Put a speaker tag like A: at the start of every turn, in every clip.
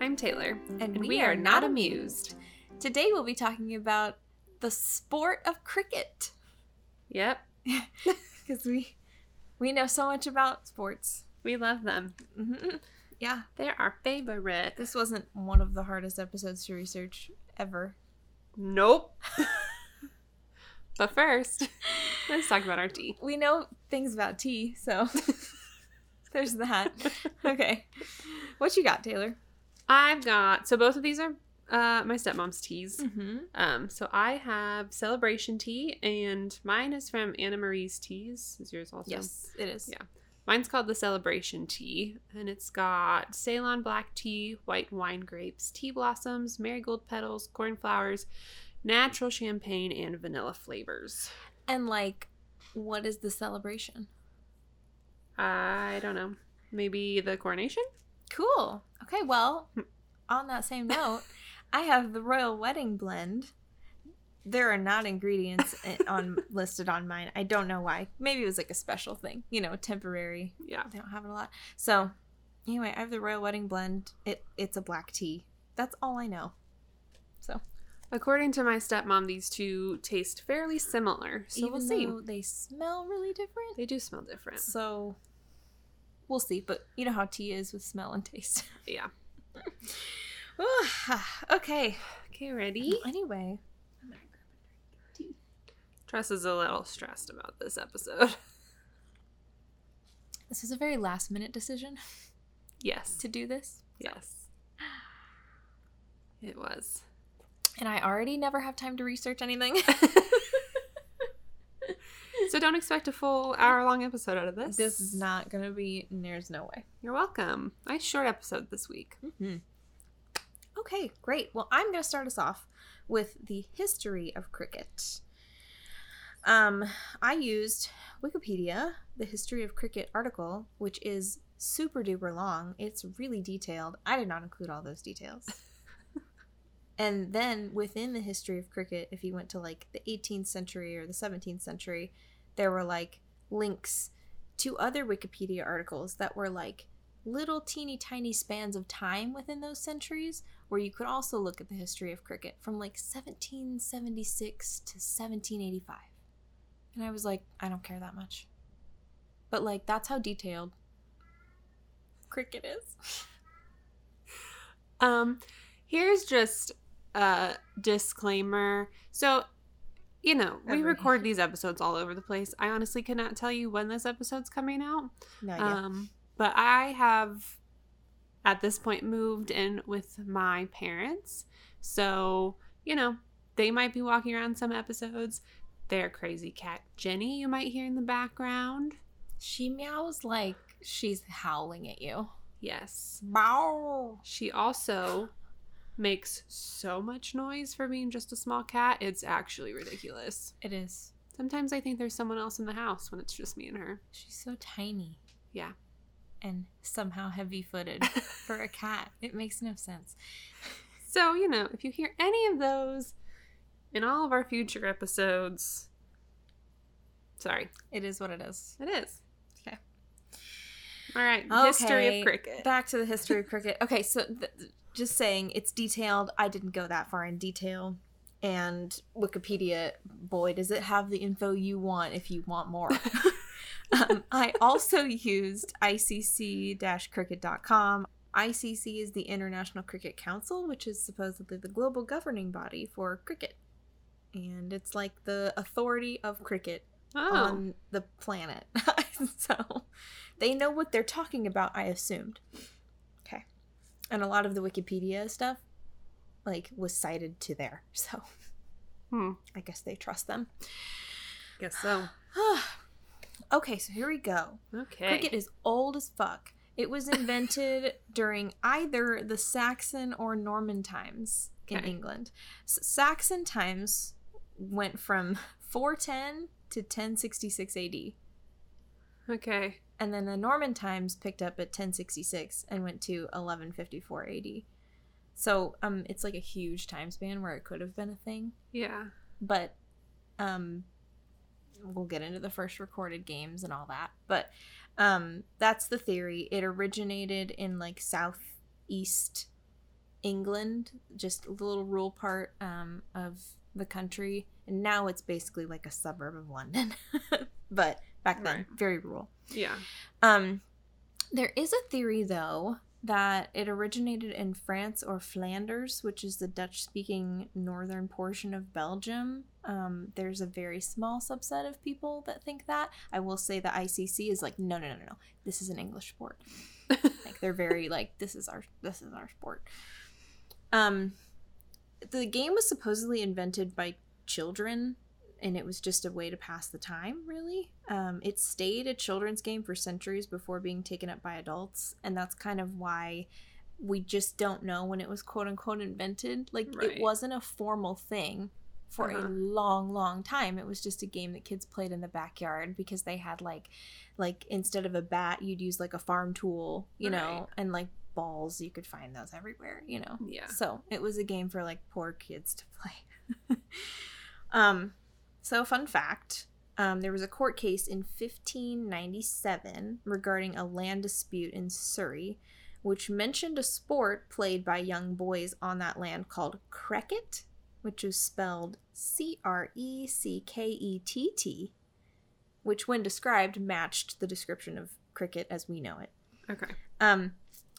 A: I'm Taylor,
B: and, we, are, not amused. Today we'll be talking about the sport of cricket
A: Yep,
B: because we we know so much about sports.
A: we love them.
B: Mhm. Yeah,
A: They're our favorite.
B: this wasn't one of the hardest episodes to research ever.
A: Nope. but first, let's talk about our tea.
B: We know things about tea, so there's that. Okay, what you got, Taylor?
A: I've got so both of these are uh, my stepmom's teas.
B: Mm-hmm.
A: Um, so I have celebration tea, and mine is from Anna Marie's Teas. Is yours also?
B: Yes, it is.
A: Yeah. Mine's called the Celebration Tea, and it's got Ceylon black tea, white wine grapes, tea blossoms, marigold petals, cornflowers, natural champagne, and vanilla flavors.
B: And like, what is the celebration?
A: I don't know. Maybe the coronation?
B: Cool. Okay, well, hmm. on that same note, I have the Royal Wedding Blend. There are not ingredients on listed on mine. I don't know why. Maybe it was like a special thing, you know, temporary.
A: Yeah.
B: They don't have it a lot. So, anyway, I have the Royal Wedding Blend. It it's a black tea. That's all I know. So,
A: According to my stepmom, these two taste fairly similar. So
B: even
A: we'll see.
B: they smell really different,
A: They do smell different.
B: so we'll see. But you know how tea is with smell and taste.
A: Yeah.
B: okay.
A: Okay, ready?
B: Anyway,
A: Tress is a little stressed about this episode.
B: this was a very last minute decision
A: Yes.
B: to do this.
A: Yes. It was.
B: And I already never have time to research anything.
A: So don't expect a full hour long episode out of this.
B: this is not going to be, there's no way.
A: You're welcome. Nice short episode this week.
B: Okay, great. Well, I'm going to start us off with the history of cricket. Um, I used Wikipedia, the history of cricket article, which is super duper long. It's really detailed. I did not include all those details. and then within the history of cricket, if you went to like the 18th century or the 17th century, there were like links to other Wikipedia articles that were like little teeny tiny spans of time within those centuries where you could also look at the history of cricket from like 1776 to 1785. And I was like, I don't care that much. But like that's how detailed cricket is.
A: Um, here's just a disclaimer. So, you know, we
B: Every-
A: record these episodes all over the place. I honestly cannot tell you when this episode's coming out.
B: No,
A: Um, but I have at this point moved in with my parents. So, you know, they might be walking around some episodes. Their crazy cat Jenny, you might hear in the background.
B: she meows like she's howling at you.
A: Yes.
B: Bow.
A: She also makes so much noise for being just a small cat. It's actually ridiculous.
B: It is.
A: Sometimes I think there's someone else in the house when it's just me and her.
B: She's so tiny
A: Yeah.
B: and somehow heavy footed for a cat. It makes no sense.
A: So, you know, if you hear any of those in all of our future episodes, sorry,
B: It is what it is.
A: it is.
B: Okay.
A: All right. History of cricket.
B: Back to the history of cricket. Okay, so th- just saying it's detailed. I didn't go that far in detail. And Wikipedia, boy, does it have the info you want if you want more. um, I also used ICC-cricket.com. ICC is the International Cricket Council, which is supposedly the global governing body for cricket. And it's like the authority of cricket
A: oh.
B: on the planet. so they know what they're talking about, I assumed. And a lot of the Wikipedia stuff like was cited to there. So
A: hmm.
B: I guess they trust them.
A: Guess so.
B: okay, so here we go.
A: Okay.
B: Cricket is old as fuck. It was invented during either the Saxon or Norman times in
A: Okay.
B: England. S- Saxon times went from 410 to 1066 AD.
A: Okay.
B: And then the Norman times picked up at 1066 and went to 1154 AD. So um, it's like a huge time span where it could have been a thing,
A: Yeah.
B: but um, we'll get into the first recorded games and all that. But um, that's the theory. It originated in like southeast England, just a little rural part um, of the country, and now it's basically like a suburb of London. but back then,
A: Right.
B: very rural.
A: Yeah.
B: Um, there is a theory though that it originated in France or Flanders, which is the Dutch-speaking northern portion of Belgium. Um, there's a very small subset of people that think that. I will say the ICC is like, no, no, no, no, no. This is an English sport. like they're very like, this is our this is our sport. Um, the game was supposedly invented by children and it was just a way to pass the time really um, it stayed a children's game for centuries before being taken up by adults and that's kind of why we just don't know when it was quote unquote invented like
A: Right.
B: it wasn't a formal thing for a
A: Uh-huh.
B: long long time it was just a game that kids played in the backyard because they had like like instead of a bat you'd use like a farm tool you
A: Right.
B: know and like balls you could find those everywhere you know
A: Yeah.
B: so it was a game for like poor kids to play. um, so fun fact: um, there was a court case in 1597 regarding a land dispute in Surrey, which mentioned a sport played by young boys on that land called cricket, which is spelled C R E C K E T T, which, when described, matched the description of cricket as we know it.
A: Okay.
B: Um,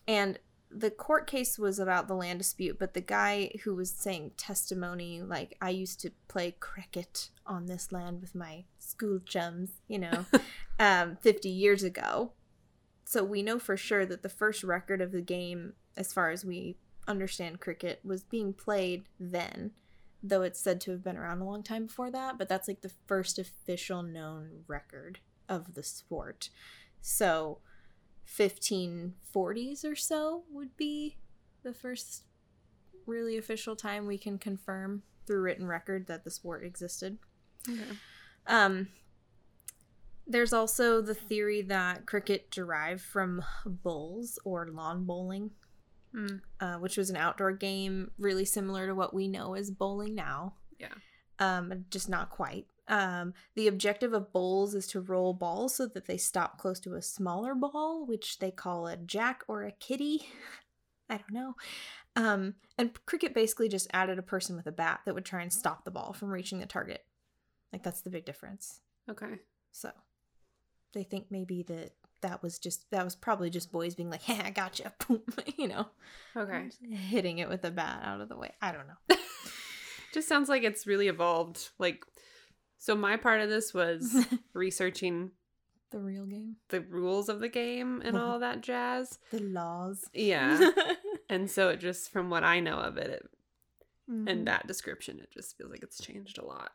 B: and the court case was about the land dispute, but the guy who was saying testimony, like, I used to play cricket on this land with my school chums, you know, um, 50 years ago. So we know for sure that the first record of the game, as far as we understand cricket, was being played then, though it's said to have been around a long time before that, but that's like the first official known record of the sport. So 1540s or so would be the first really official time we can confirm through written record that the sport existed.
A: Okay.
B: Um, there's also the theory that cricket derived from bowls or lawn bowling,
A: Mm.
B: uh, which was an outdoor game really similar to what we know as bowling now.
A: Yeah.
B: Um, just not quite. Um, the objective of bowls is to roll balls so that they stop close to a smaller ball, which they call a jack or a kitty. I don't know. Um, and cricket basically just added a person with a bat that would try and stop the ball from reaching the target. Like that's the big difference.
A: Okay.
B: So they think maybe that that was just that was probably just boys being like, "Hey, I got you," you know,
A: Okay.
B: hitting it with a bat out of the way. I don't know.
A: Just sounds like it's really evolved. Like, so my part of this was researching
B: the real game,
A: the rules of the game and all that jazz.
B: the laws.
A: Yeah. and so it just, from what I know of it, it
B: Mhm.
A: and that description, it just feels like it's changed a lot.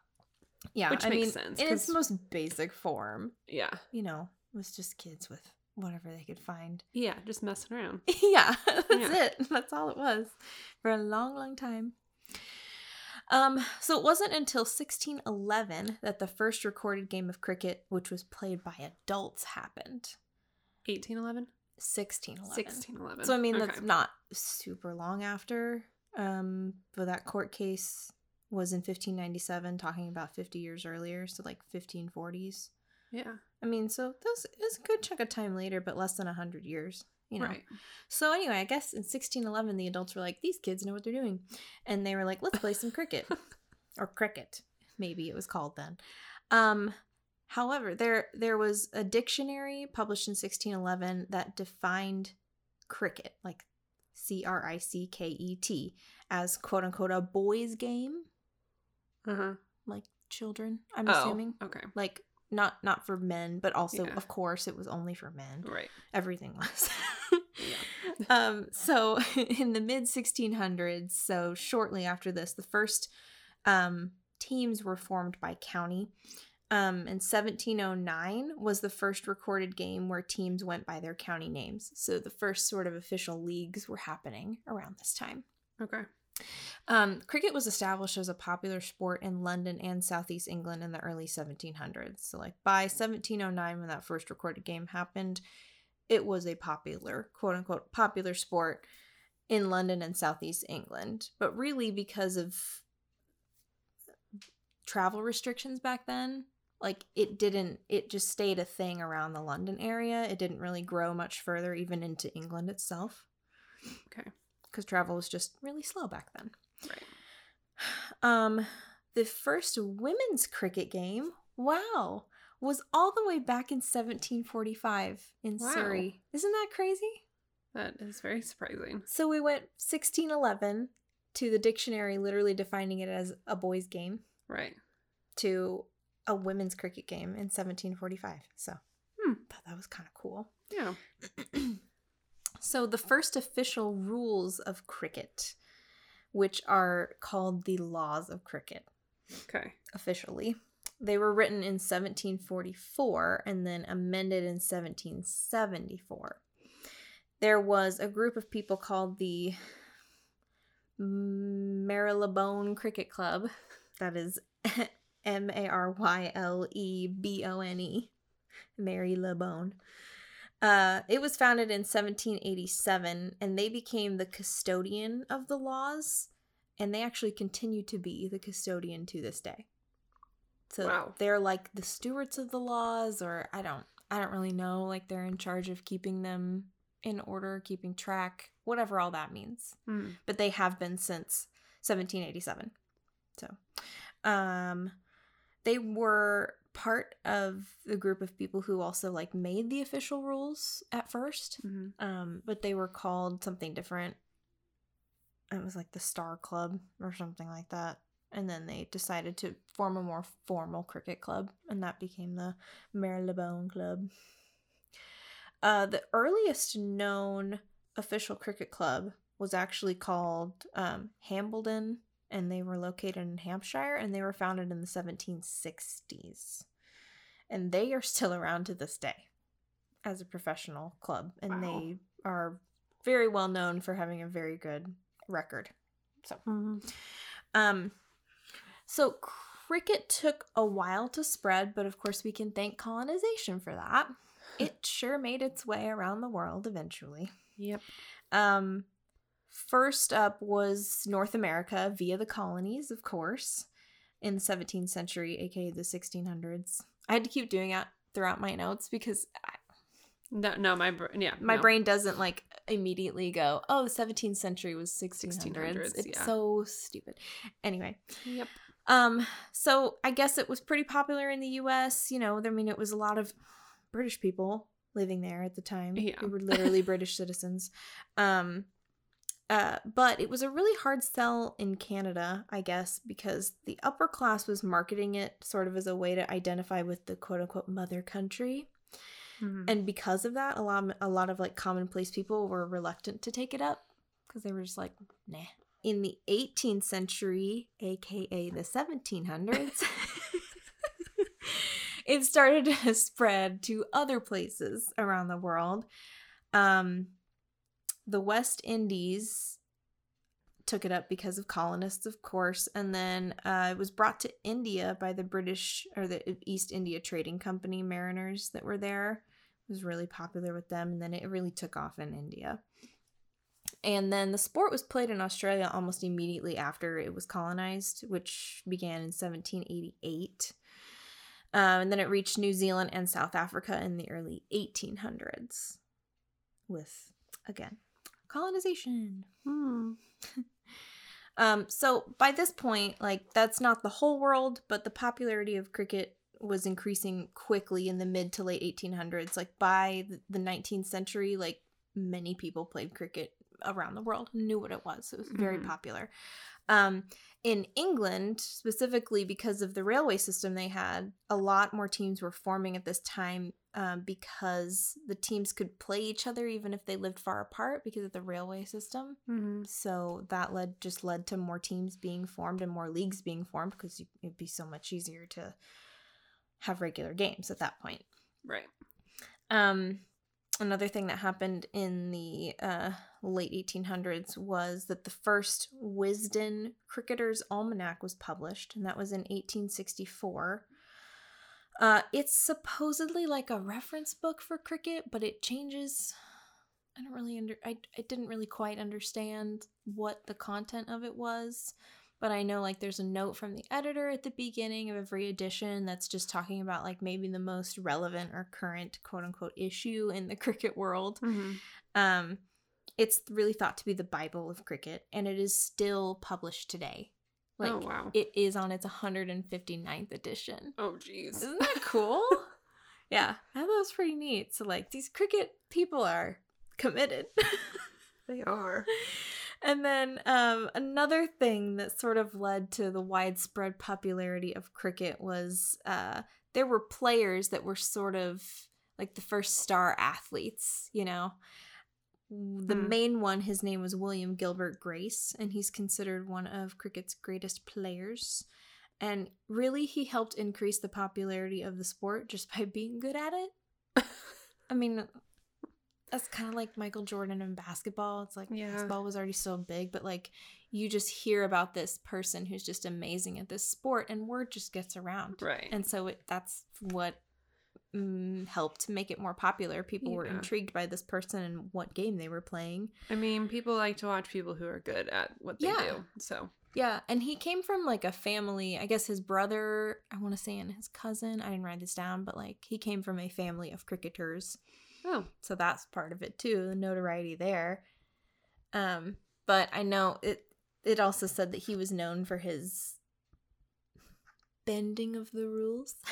B: yeah,
A: which
B: I
A: makes
B: mean,
A: sense,
B: in its most basic form,
A: Yeah.
B: you know, it was just kids with whatever they could find.
A: Yeah. Just messing around.
B: yeah, that's
A: Yeah.
B: it. That's all it was for a long, long time. Um, so it wasn't until 1611 that the first recorded game of cricket, which was played by adults, happened.
A: 1811?
B: 1611.
A: 1611.
B: So I mean that's not super long after. Um, but that court case was in 1597, talking about 50 years earlier, so like 1540s.
A: Yeah.
B: I mean, so that's it's a good chunk of time later, but less than 100 years. You know.
A: Right.
B: So anyway, I guess in 1611 the adults were like, these kids know what they're doing, and they were like, let's play some cricket, or cricket, maybe it was called then. Um, however, there there was a dictionary published in 1611 that defined cricket, like C R I C K E T, as quote unquote a boys' game,
A: Uh huh.
B: like children. I'm
A: Oh.
B: assuming,
A: Okay.
B: like not not for men, but also
A: Yeah.
B: of course it was only for men
A: Right.
B: everything was. Um, so in the mid 1600s, so shortly after this, the first um, teams were formed by county. Um, in 1709 was the first recorded game where teams went by their county names. So the first sort of official leagues were happening around this time.
A: Okay.
B: Um, cricket was established as a popular sport in London and Southeast England in the early 1700s. So, like by 1709, when that first recorded game happened, it was a popular, quote unquote, popular sport in London and Southeast England. But really, because of travel restrictions back then, like it didn't, it just stayed a thing around the London area. It didn't really grow much further, even into England itself.
A: Okay.
B: because travel was just really slow back then.
A: Right.
B: Um, the first women's cricket game, wow, was all the way back in 1745 in
A: Wow.
B: Surrey. Isn't that crazy?
A: That is very surprising.
B: So we went 1611 to the dictionary literally defining it as a boys' game
A: Right.
B: to a women's cricket game in 1745. So,
A: Hmm.
B: thought that was kind of cool.
A: Yeah.
B: So, the first official rules of cricket, which are called the laws of cricket
A: Okay.
B: officially, they were written in 1744 and then amended in 1774. There was a group of people called the Marylebone Cricket Club. That is M A R Y L E B O N E. Marylebone. Uh, it was founded in 1787 and they became the custodian of the laws and they actually continue to be the custodian to this day. So
A: Wow.
B: they're like the stewards of the laws or I don't I don't really know like they're in charge of keeping them in order, keeping track, whatever all that means
A: Mm.
B: but they have been since 1787. So, um, they were part of the group of people who also like made the official rules at first,
A: hmm
B: um, but they were called something different. It was like the Star Club or something like that. And then they decided to form a more formal cricket club, and that became the Marylebone Club. Uh, the earliest known official cricket club was actually called um, Hambledon, and they were located in Hampshire, and they were founded in the 1760s. And they are still around to this day as a professional club, and
A: Wow.
B: they are very well known for having a very good record. So,
A: hmm
B: um, so cricket took a while to spread, but of course we can thank colonization for that. It sure made its way around the world eventually.
A: Yep.
B: Um, first up was North America via the colonies, of course, in the 17th century, aka the 1600s. I had to keep doing that throughout my notes because I,
A: No, no, my br- yeah,
B: my
A: no.
B: brain doesn't like immediately go, "Oh, the 17th century was 1600s."
A: 1600s,
B: it's
A: yeah.
B: so stupid. Anyway,
A: Yep.
B: Um, so I guess it was pretty popular in the U.S. You know, I mean, it was a lot of British people living there at the time.
A: Yeah.
B: They were literally British citizens. Um, uh, but it was a really hard sell in Canada, I guess, because the upper class was marketing it sort of as a way to identify with the quote unquote mother country.
A: Mhm.
B: And because of that, a lot, a lot of like commonplace people were reluctant to take it up because they were just like, nah. In the 18th century, aka the 1700s, it started to spread to other places around the world. Um, the West Indies took it up because of colonists, of course, and then uh, it was brought to India by the British or the East India Trading Company mariners that were there. It was really popular with them, and then it really took off in India. And then the sport was played in Australia almost immediately after it was colonized, which began in 1788. Um, and then it reached New Zealand and South Africa in the early 1800s with, again, colonization.
A: Hmm.
B: Um, so by this point, like that's not the whole world, but the popularity of cricket was increasing quickly in the mid to late 1800s. Like by the 19th century, like many people played cricket around the world, knew what it was. It was very
A: Mhm.
B: popular. Um, in England, specifically because of the railway system they had, a lot more teams were forming at this time um, because the teams could play each other even if they lived far apart because of the railway system.
A: Mhm.
B: So that led just led to more teams being formed and more leagues being formed because it'd be so much easier to have regular games at that point.
A: Right.
B: Um, another thing that happened in the uh, late 1800s was that the first Wisden Cricketer's Almanac was published, and that was in 1864. Uh, it's supposedly like a reference book for cricket, but it changes. I don't really under. I I didn't really quite understand what the content of it was, but I know like there's a note from the editor at the beginning of every edition that's just talking about like maybe the most relevant or current quote unquote issue in the cricket world.
A: Mhm.
B: Um, it's really thought to be the Bible of cricket, and it is still published today. Like
A: oh wow.
B: it is on its 159th edition.
A: oh jeez.
B: Isn't that cool? yeah, I thought that was pretty neat. So like these cricket people are committed.
A: They are.
B: And then um, another thing that sort of led to the widespread popularity of cricket was uh, there were players that were sort of like the first star athletes, you know. The
A: Hmm.
B: main one, his name was William Gilbert Grace, and he's considered one of cricket's greatest players. And really, he helped increase the popularity of the sport just by being good at it. I mean, that's kind of like Michael Jordan in basketball. It's like
A: Yeah.
B: basketball was already so big, but like you just hear about this person who's just amazing at this sport, and word just gets around.
A: Right.
B: And so it, that's what mm, helped make it more popular. People were intrigued by this person and what game they were playing.
A: I mean, people like to watch people who are good at what they
B: Yeah.
A: do. So
B: Yeah, and he came from like a family, I guess his brother, I want to say, and his cousin. I didn't write this down, but like he came from a family of cricketers.
A: Oh.
B: So that's part of it too, the notoriety there. Um, but I know it it also said that he was known for his bending of the rules.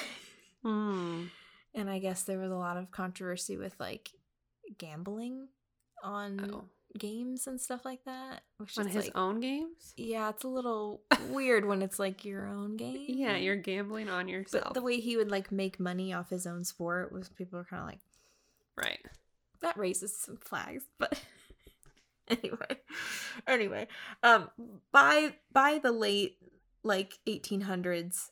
A: Hmm.
B: and I guess there was a lot of controversy with like gambling on
A: Oh.
B: games and stuff like that. Which
A: On
B: is
A: his
B: like,
A: own games?
B: yeah, it's a little weird when it's like your own game.
A: Yeah, you're gambling on yourself.
B: But the way he would like make money off his own sport was people were kind of like
A: right.
B: that raises some flags. But anyway, anyway, um, by by the late like 1800s,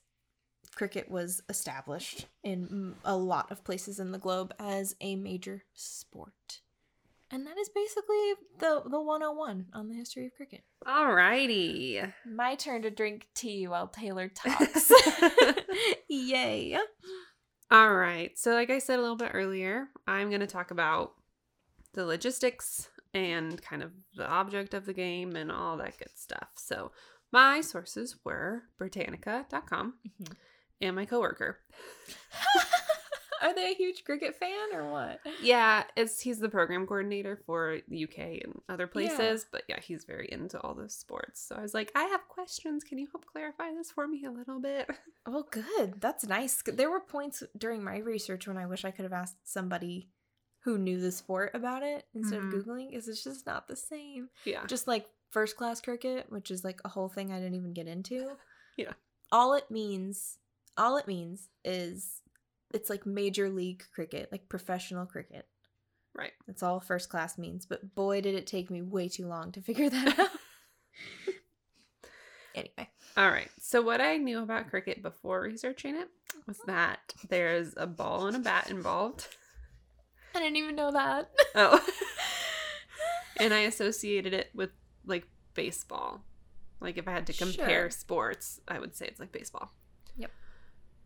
B: cricket was established in a lot of places in the globe as a major sport. And that is basically the the 101 on the history of cricket.
A: Alrighty.
B: My turn to drink tea while Taylor talks. Yay.
A: All right. So, like I said a little bit earlier, I'm going to talk about the logistics and kind of the object of the game and all that good stuff. So, my sources were Britannica.com mm-hmm. and my coworker.
B: Are they a huge cricket fan or what?
A: Yeah, it's he's the program coordinator for the UK and other places, but yeah, he's very into all those sports. So I was like, I have questions. Can you help clarify this for me a little bit?
B: Well, good. That's nice. There were points during my research when I wish I could have asked somebody who knew the sport about it instead
A: Mhm.
B: of Googling, because it's just not the same.
A: Yeah.
B: Just like first class cricket, which is like a whole thing I didn't even get into.
A: Yeah.
B: All it means, all it means is it's like major league cricket, like professional cricket.
A: Right.
B: That's all first class means. But boy, did it take me way too long to figure that out. anyway.
A: All right. So what I knew about cricket before researching it was mm-hmm. that there's a ball and a bat involved.
B: I didn't even know that.
A: Oh. and I associated it with like baseball. Like if I had to compare
B: Sure.
A: sports, I would say it's like baseball.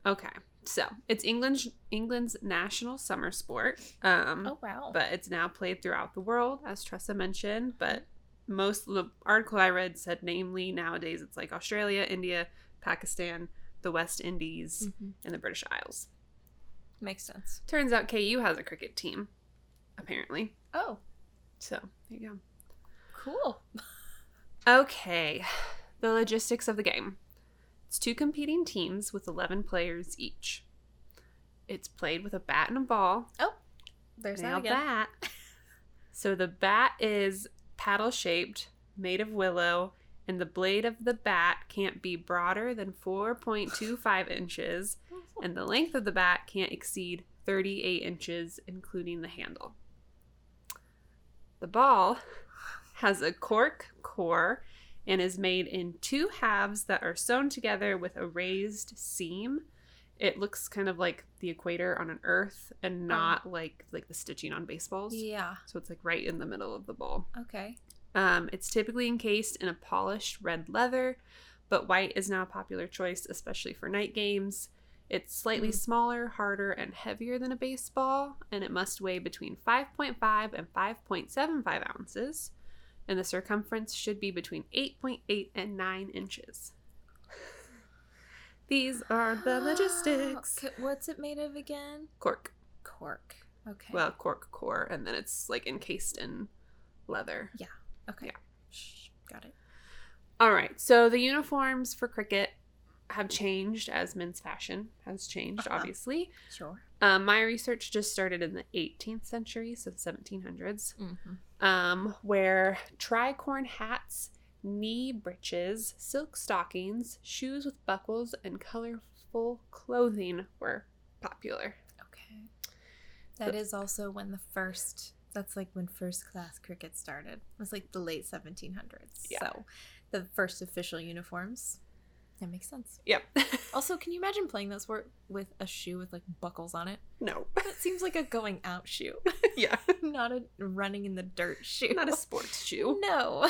A: Okay. So, it's England's England's national summer sport. Um
B: oh wow.
A: but it's now played throughout the world, as Tressa mentioned. But most the article I read said, namely, nowadays it's like Australia, India, Pakistan, the West Indies,
B: Mhm.
A: and the British Isles.
B: Makes sense.
A: Turns out KU has a cricket team, apparently.
B: Oh,
A: So there you go. cool. Okay, the logistics of the game. It's two competing teams with 11 players each. It's played with a bat and a ball, Oh,
B: There's that
A: Nailed
B: again.
A: that. so the bat is paddle shaped, made of willow, and the blade of the bat can't be broader than 4.25 inches, and the length of the bat can't exceed 38 inches, including the handle. The ball has a cork core and is made in two halves that are sewn together with a raised seam. It looks kind of like the equator on an earth and not like like the stitching on baseballs.
B: Yeah.
A: So it's like right in the middle of the ball.
B: Okay.
A: Um, it's typically encased in a polished red leather, but white is now a popular choice, especially for night games. It's slightly
B: Mm.
A: smaller, harder, and heavier than a baseball, and it must weigh between 5.5 and 5.75 ounces. And the circumference should be between 8.8 and 9 inches. These are the logistics.
B: What's it made of again?
A: Cork.
B: Cork. Okay.
A: Well, cork core, and then it's like encased in leather. Yeah.
B: Okay.
A: Yeah.
B: Shh, Got it.
A: All right. So the uniforms for cricket have changed as men's fashion has changed,
B: Uh-huh.
A: obviously.
B: Sure.
A: Um, my research just started in the 18th century, so the 1700s,
B: Mm-hmm.
A: Um, where tricorn hats, knee breeches, silk stockings, shoes with buckles, and colorful clothing were popular.
B: Okay. That is also when the first. That's like when first class cricket started. It was like the late 1700s.
A: Yeah.
B: So, the first official uniforms. That makes sense.
A: Yep.
B: Also, can you imagine playing those wor- with a shoe with like buckles on it?
A: no.
B: That seems like a going out shoe,
A: yeah.
B: not a running in the dirt shoe.
A: Not a sports shoe.
B: no.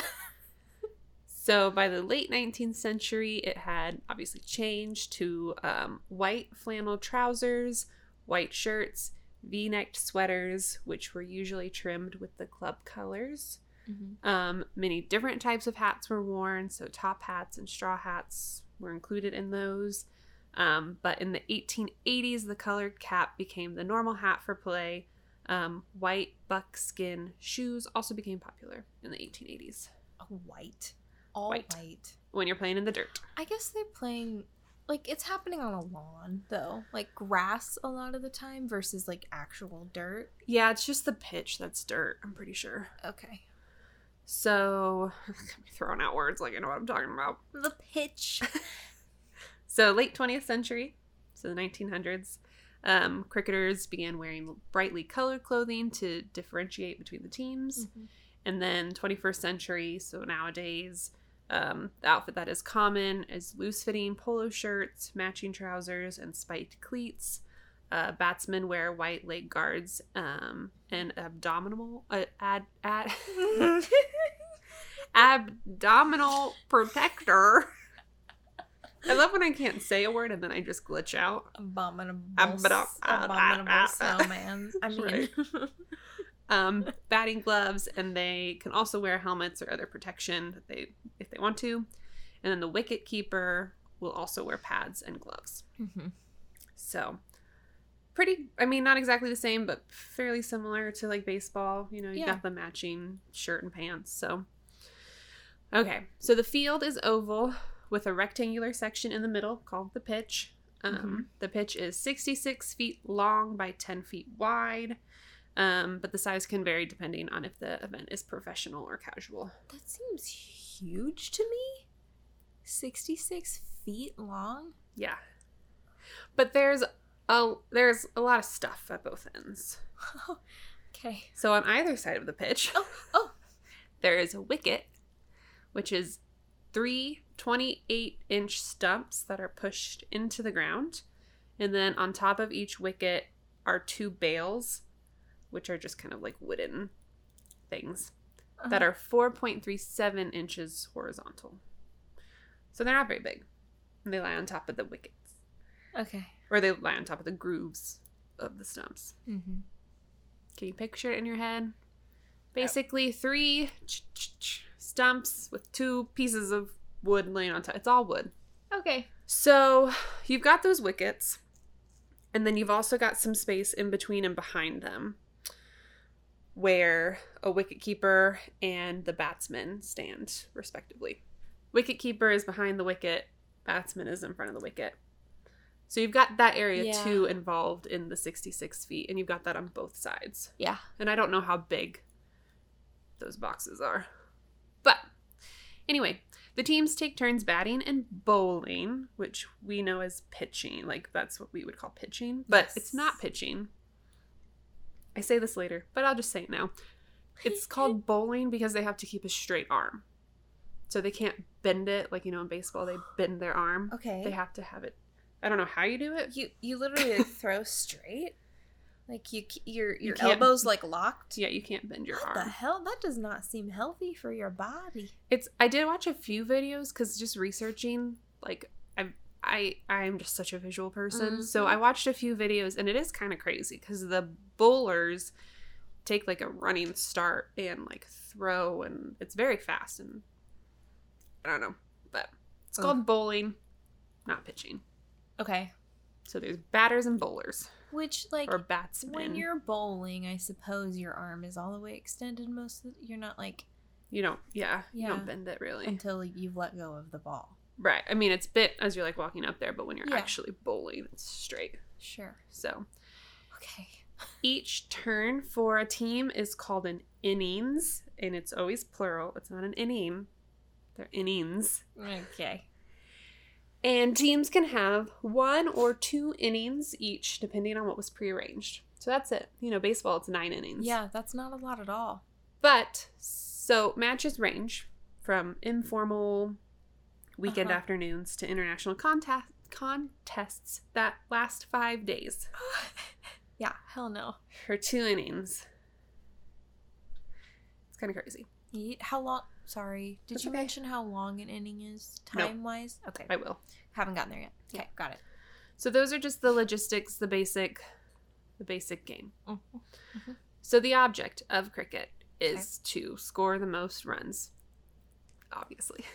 A: So by the late 19th century, it had obviously changed to um, white flannel trousers, white shirts, v necked sweaters, which were usually trimmed with the club colors.
B: Mm-hmm.
A: Um, many different types of hats were worn, so top hats and straw hats were included in those. Um, but in the 1880s, the colored cap became the normal hat for play. Um, white buckskin shoes also became popular in the 1880s
B: White. All
A: White.
B: white.
A: when you're playing in the dirt.
B: I guess they're playing like it's happening on a lawn though, like grass a lot of the time versus like actual dirt.
A: Yeah, it's just the pitch that's dirt, I'm pretty sure.
B: Okay.
A: So, throwing out words like I know what I'm talking about.
B: The pitch.
A: So, late 20th century, so the 1900s, um, cricketers began wearing brightly colored clothing to differentiate between the teams. And then 21st century, so nowadays, um, the outfit that is common is loose fitting polo shirts, matching trousers, and spiked cleats. Uh, batsmen wear white leg guards um, and abdominal uh, ad, ad, abdominal protector. I love when I can't say a word and then I just glitch out.
B: Abominable.
A: Abomin-
B: abominable snowman. I mean,
A: Right. Um, batting gloves, and they can also wear helmets or other protection that they if they want to. And then the wicket keeper will also wear pads and gloves.
B: Mhm.
A: So pretty I mean not exactly the same, but fairly similar to like baseball. You know, you
B: Yeah.
A: got the matching shirt and pants. So Okay. So the field is oval with a rectangular section in the middle called the pitch. Um,
B: Mhm.
A: The pitch is 66 feet long by 10 feet wide, um, but the size can vary depending on if the event is professional or casual.
B: that seems huge to me. Sixty-six feet long.
A: Yeah, but there's a there's a lot of stuff at both ends.
B: okay.
A: So on either side of the pitch,
B: Oh, oh.
A: there is a wicket, which is three 28 inch stumps that are pushed into the ground. And then on top of each wicket are two bails, which are just kind of like wooden things uh-huh. that are 4.37 inches horizontal. So they're not very big. And they lie on top of the wickets,
B: Okay.
A: Or they lie on top of the grooves of the stumps.
B: Mm-hmm.
A: Can you picture it in your head? Basically, three ch- ch- ch- stumps with two pieces of wood laying on top. It's all wood.
B: Okay.
A: So you've got those wickets, and then you've also got some space in between and behind them where a wicket keeper and the batsman stand, respectively. Wicket keeper is behind the wicket, batsman is in front of the wicket. So you've got that area
B: Yeah.
A: too involved in the 66 feet, and you've got that on both sides.
B: Yeah.
A: And I don't know how big those boxes are. But anyway, the teams take turns batting and bowling, which we know as pitching. Like that's what we would call pitching, but
B: Yes.
A: it's not pitching. I say this later, but I'll just say it now. It's called bowling because they have to keep a straight arm. So they can't bend it like you know in baseball they bend their arm.
B: Okay.
A: They have to have it. I don't know how you do it.
B: You you literally like, throw straight, like you your your
A: can't-
B: elbows like locked.
A: Yeah, you can't bend your arm.
B: What
A: arm.
B: the hell? That does not seem healthy for your body.
A: It's I did watch a few videos because just researching like I I I'm just such a visual person, so
B: Mhm.
A: I watched a few videos and it is kind of crazy because the bowlers take like a running start and like throw and it's very fast and I don't know, but it's
B: Ugh.
A: called bowling, not pitching.
B: Okay.
A: So there's batters and bowlers.
B: Which like
A: or batsman.
B: when you're bowling, I suppose your arm is all the way extended. Most of the, you're not like
A: you don't, yeah, you
B: Yeah.
A: don't bend it really.
B: until you've let go of the ball.
A: Right. I mean, it's bit as you're like walking up there, but when you're
B: Yeah.
A: actually bowling, it's straight.
B: Sure.
A: So
B: Okay.
A: each turn for a team is called an innings, and it's always plural. It's not an inning. They're innings.
B: Okay.
A: And teams can have one or two innings each, depending on what was prearranged. So that's it. You know, baseball, it's nine innings.
B: Yeah, that's not a lot at all.
A: But so matches range from informal weekend
B: Uh-huh.
A: afternoons to international contest contests that last five days
B: yeah, hell no.
A: for two innings. It's kind of crazy.
B: How long? Sorry, did
A: That's
B: you
A: okay.
B: mention how long an inning is time wise? Okay,
A: I will.
B: haven't gotten there yet. Okay, got it.
A: So those are just the logistics, the basic, the basic game.
B: Mhm.
A: So the object of cricket is to score the most runs. Obviously,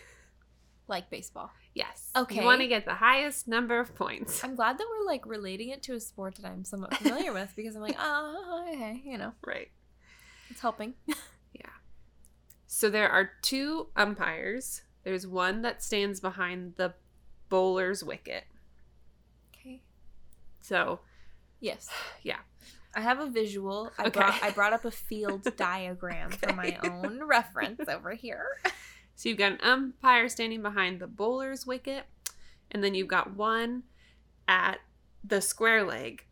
B: Like baseball.
A: yes.
B: Okay.
A: You want to get the highest number of points.
B: I'm glad that we're like relating it to a sport that I'm somewhat familiar with because I'm like, oh, okay, you know,
A: Right.
B: it's helping.
A: So there are two umpires. There's one that stands behind the bowler's wicket.
B: Okay.
A: So
B: Yes.
A: Yeah.
B: I have a visual. I
A: Okay.
B: brought I brought up a field diagram for my own reference over here.
A: So you've got an umpire standing behind the bowler's wicket, and then you've got one at the square leg.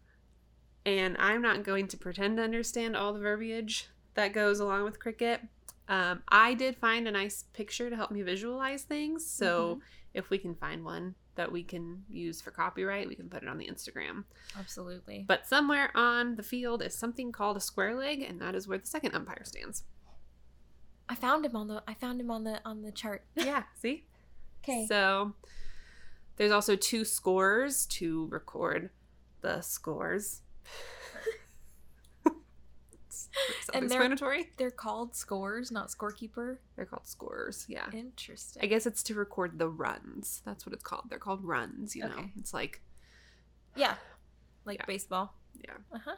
A: And I'm not going to pretend to understand all the verbiage that goes along with cricket. Um, I did find a nice picture to help me visualize things. So if we can find one that we can use for copyright, we can put it on the Instagram.
B: Absolutely.
A: But somewhere on the field is something called a square leg, and that is where the second umpire stands.
B: I found him on the I found him on the on the chart.
A: Yeah, see?
B: Okay.
A: So there's also two scores to record the scores.
B: And they're-
A: Self-explanatory.
B: They're called scores, not scorekeeper.
A: They're called scores. Yeah.
B: Interesting.
A: I guess it's to record the runs. That's what it's called. They're called runs. You know,
B: Okay.
A: it's like
B: Yeah. Like
A: Yeah.
B: baseball.
A: yeah.
B: Uh huh.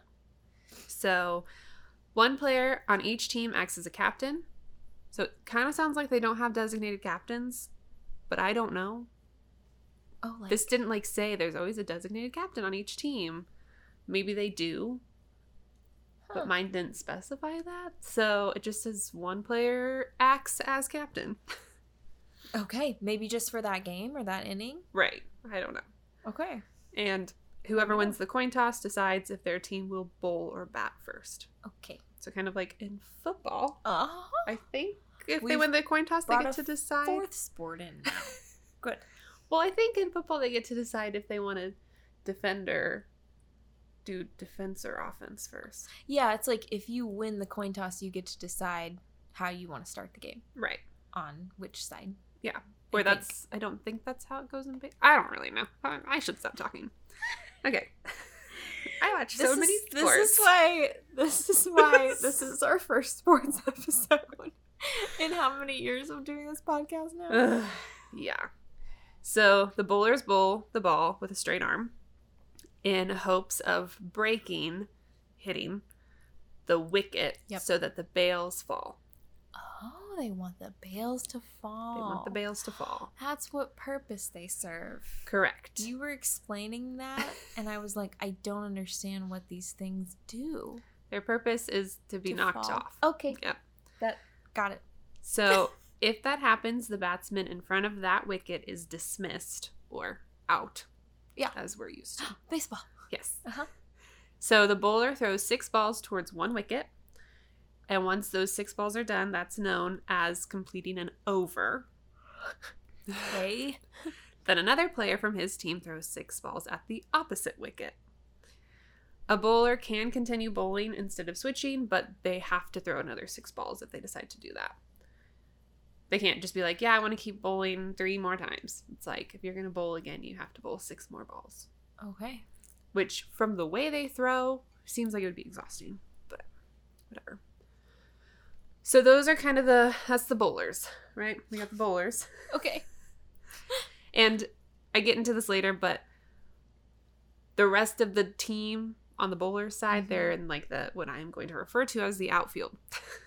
A: So one player on each team acts as a captain. So it kind of sounds like they don't have designated captains, but I don't know.
B: Oh, like
A: This didn't like say there's always a designated captain on each team. Maybe they do,
B: huh.
A: but mine didn't specify that. So it just says one player acts as captain.
B: Okay, maybe just for that game or that inning.
A: Right. I don't know.
B: Okay.
A: And whoever wins the coin toss decides if their team will bowl or bat first.
B: Okay.
A: So kind of like in football,
B: Oh,
A: I think if they
B: We've
A: win the coin toss, they get to decide.
B: fourth sport in now. Good.
A: Well, I think in football they get to decide if they want a defend or do defense or offense first.
B: Yeah, it's like if you win the coin toss, you get to decide how you want to start the game
A: Right.
B: on which side.
A: Or
B: I think.
A: that's I don't think that's how it goes in. Ba- I don't really know. I, should stop talking. Okay. I watch so
B: This
A: many
B: is-
A: sports.
B: This is why. This is why. this is our first sports episode. In how many years of doing this podcast now?
A: Ugh, yeah. So the bowlers bowl the ball with a straight arm in hopes of breaking, hitting the wicket
B: Yep.
A: so that the bails fall.
B: Oh, they want the bails to fall.
A: They want the bails to fall.
B: That's what purpose they serve.
A: Correct.
B: You were explaining that, and I was like, I don't understand what these things do.
A: Their purpose is to be
B: to
A: knocked
B: fall.
A: off.
B: Okay.
A: Yep.
B: That got it.
A: So if that happens, the batsman in front of that wicket is dismissed or out.
B: Yeah.
A: As we're used to.
B: Baseball.
A: Yes.
B: Uh huh.
A: So the bowler throws six balls towards one wicket. And once those six balls are done, that's known as completing an over.
B: Okay.
A: Then another player from his team throws six balls at the opposite wicket. A bowler can continue bowling instead of switching, but they have to throw another six balls if they decide to do that. They can't just be like, yeah, I want to keep bowling three more times. It's like, if you're going to bowl again, you have to bowl six more balls.
B: Okay.
A: Which, from the way they throw, seems like it would be exhausting, but whatever. So, those are kind of the, that's the bowlers, right? We got the bowlers.
B: Okay.
A: And I get into this later, but the rest of the team on the bowler side,
B: Mhm.
A: they're in like the what I am going to refer to as the outfield.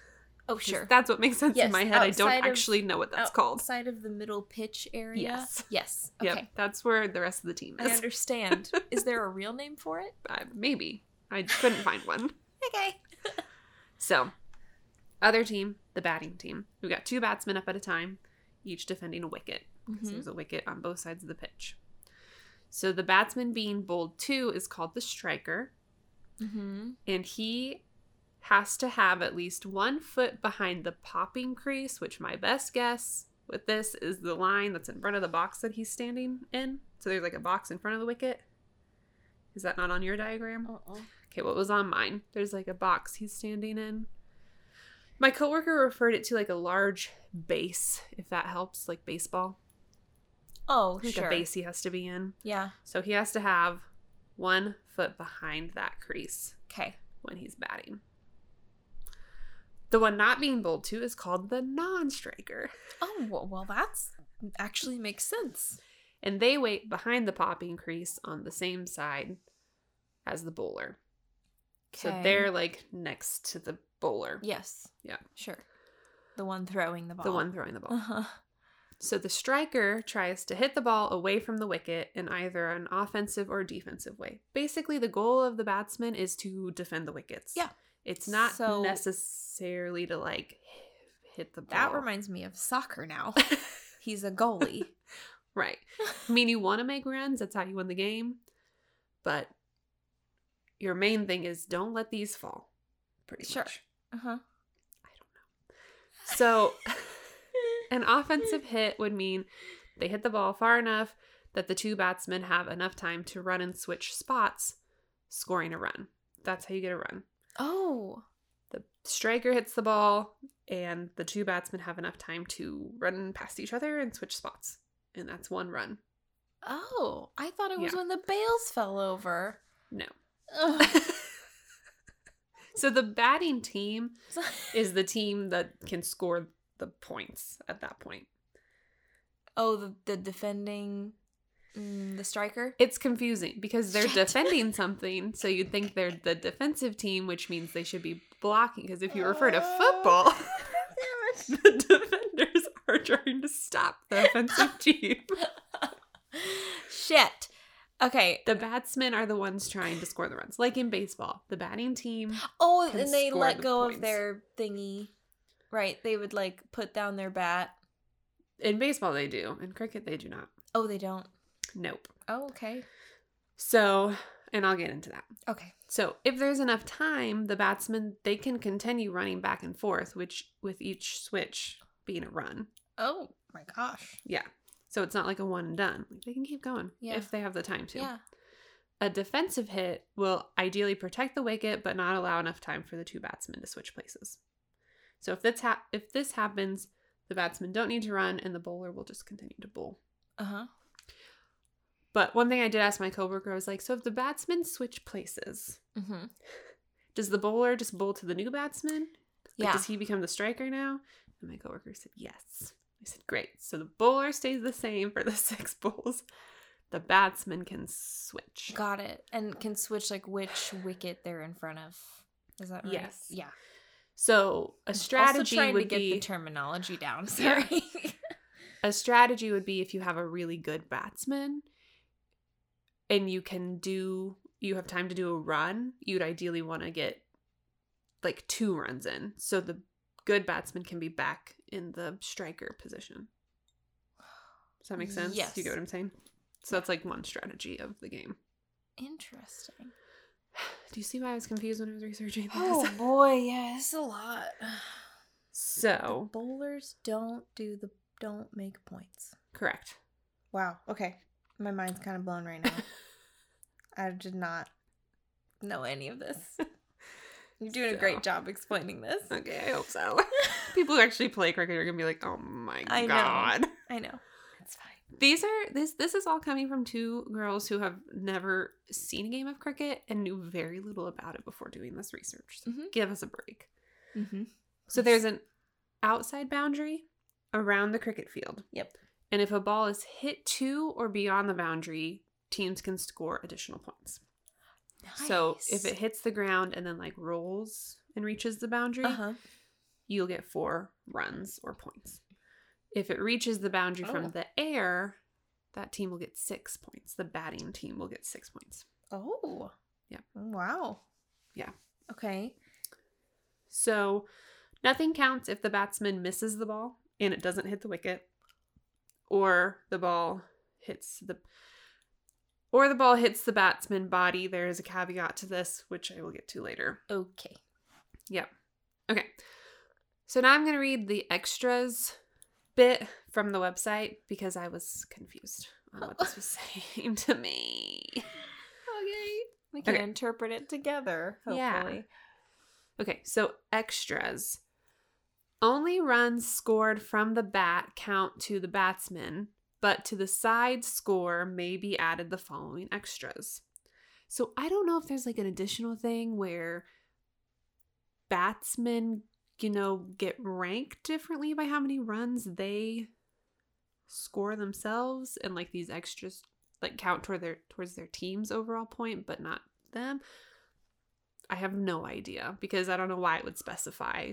B: Oh sure.
A: That's what makes sense
B: Yes,
A: in my head. I don't
B: outside of-
A: actually know what that's called.
B: Outside of the middle pitch area.
A: Yes.
B: Yes. Okay.
A: Yep, that's where the rest of the team is.
B: I understand. Is there a real name for it?
A: Uh, maybe. I couldn't find one.
B: Okay.
A: So, other team, the batting team. We've got two batsmen up at a time, each defending a wicket. because
B: Mhm.
A: there's a wicket on both sides of the pitch. So the batsman being bowled to is called the striker,
B: Mm-hmm.
A: and he has to have at least one foot behind the popping crease, which my best guess with this is the line that's in front of the box that he's standing in. So there's like a box in front of the wicket. Is that not on your diagram?
B: Uh-uh.
A: Okay, what was on mine? There's like a box he's standing in. My coworker referred it to like a large base, if that helps, like baseball.
B: Oh,
A: Like
B: sure.
A: a base he has to be in.
B: Yeah.
A: So he has to have one foot behind that crease
B: Okay.
A: when he's batting. The one not being bowled to is called the non striker.
B: Oh well, well, that's actually makes sense.
A: And they wait behind the popping crease on the same side as the bowler.
B: Okay.
A: So they're like next to the bowler,
B: Yes.
A: Yeah.
B: Sure. The one throwing the ball.
A: the one throwing the ball.
B: Uh-huh.
A: So the striker tries to hit the ball away from the wicket in either an offensive or defensive way. Basically, the goal of the batsman is to defend the wickets.
B: Yeah.
A: It's not
B: So-
A: necessarily to like hit the ball.
B: That reminds me of soccer now. He's a goalie.
A: right. I mean, you want to make runs, that's how you win the game. But your main thing is don't let these fall. Pretty
B: Sure.
A: much.
B: Uh-huh. I don't know.
A: So An offensive hit would mean they hit the ball far enough that the two batsmen have enough time to run and switch spots, scoring a run. That's how you get a run.
B: Oh.
A: The striker hits the ball, and the two batsmen have enough time to run past each other and switch spots. And that's one run.
B: Oh. I thought it was
A: Yeah.
B: when the bails fell over.
A: No. So the batting team is the team that can score the points at that point.
B: oh, the, the defending mm, the striker?
A: It's confusing because they're
B: Shit.
A: defending something, so you'd think they're the defensive team, which means they should be blocking. Because if you refer to football, the defenders are trying to stop the offensive team.
B: Shit. Okay.
A: The batsmen are the ones trying to score the runs, like in baseball. The batting team,
B: Oh, and they let
A: the
B: go
A: points.
B: of their thingy. Right. They would like put down their bat.
A: in baseball, they do. In cricket, they do not.
B: Oh, they don't.
A: Nope.
B: Oh, okay.
A: So, and I'll get into that.
B: Okay.
A: So, if there's enough time, the batsmen they can continue running back and forth, which with each switch being a run.
B: Oh my gosh.
A: Yeah. So it's not like a one and done. They can keep going
B: Yeah.
A: if they have the time to.
B: Yeah.
A: A defensive hit will ideally protect the wicket but not allow enough time for the two batsmen to switch places. So if this ha- if this happens, the batsmen don't need to run and the bowler will just continue to bowl.
B: Uh huh.
A: But one thing I did ask my coworker I was like, so if the batsmen switch places,
B: Mm-hmm.
A: does the bowler just bowl to the new batsman? Like,
B: Yeah.
A: Does he become the striker now? And my coworker said yes. I said great. So the bowler stays the same for the six bowls. The batsman can switch.
B: Got it. And can switch like which wicket they're in front of. Is that right?
A: Yes.
B: Yeah.
A: So a strategy
B: also trying
A: would
B: to get
A: be
B: the terminology down.
A: Yeah.
B: Sorry.
A: a strategy would be if you have a really good batsman and you can do you have time to do a run, you'd ideally want to get like two runs in. So the good batsman can be back in the striker position. Does that make sense?
B: Yes.
A: You get what I'm saying? So that's like one strategy of the game.
B: Interesting.
A: Do you see why I was confused when I was researching this?
B: Oh boy, yeah, it's a lot.
A: So,
B: The bowlers don't do the don't make points.
A: correct.
B: Wow. Okay. My mind's kind of blown right now. I did not know any of this. You're doing a great job explaining this.
A: Okay, I hope so. People who actually play cricket are gonna be like, "Oh my
B: I know.
A: god!"
B: I know. It's fine.
A: These are this. This is all coming from two girls who have never seen a game of cricket and knew very little about it before doing this research. So
B: Mhm.
A: give us a break.
B: Mm-hmm.
A: So there's an outside boundary around the cricket field,
B: Yep.
A: And if a ball is hit to or beyond the boundary, teams can score additional points. So if it hits the ground and then like rolls and reaches the boundary,
B: uh-huh.
A: you'll get four runs or points. If it reaches the boundary
B: Oh.
A: from the air, that team will get six points. The batting team will get six points.
B: Oh.
A: Yep.
B: Wow.
A: Yeah.
B: Okay.
A: So nothing counts if the batsman misses the ball and it doesn't hit the wicket, or the ball hits the or the ball hits the batsman body. There is a caveat to this, which I will get to later.
B: Okay.
A: Yep. Okay. So now I'm going to read the extras bit from the website because I was confused on what this was saying to me.
B: Okay. We can
A: Okay.
B: interpret it together,
A: Yeah.
B: hopefully.
A: Okay, so extras. Only runs scored from the bat count to the batsman, but to the side score may be added the following extras. So I don't know if there's like an additional thing where batsmen, you know, get ranked differently by how many runs they score themselves and like these extras like count toward their towards their team's overall point but not them. I have no idea because I don't know why it would specify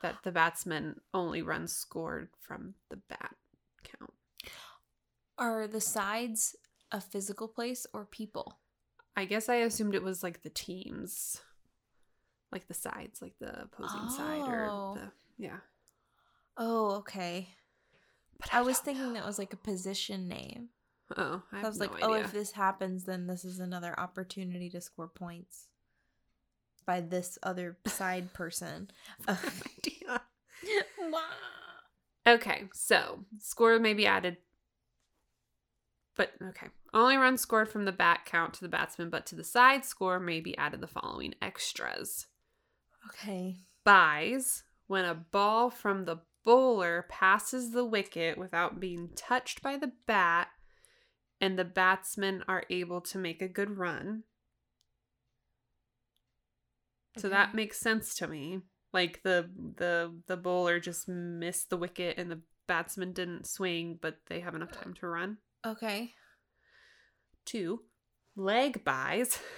A: that the batsman only runs scored from the bat count.
B: Are the sides a physical place or people?
A: I guess I assumed it was like the teams, like the sides, like the opposing side or
B: Oh.
A: the yeah.
B: Oh, okay.
A: But
B: I was thinking
A: know.
B: that was like a position name.
A: Oh, I,
B: I, was
A: no
B: like, oh, if this happens, then this is another opportunity to score points by this other side person.
A: I have no idea. Okay, so score may be added, but okay. Only runs scored from the bat count to the batsman, but to the side score may be added the following extras.
B: Okay.
A: Byes when a ball from the bowler passes the wicket without being touched by the bat, and the batsmen are able to make a good run. So that makes sense to me. Like the the the bowler just missed the wicket and the batsman didn't swing, but they have enough uh, time to run.
B: Okay.
A: Two, leg byes.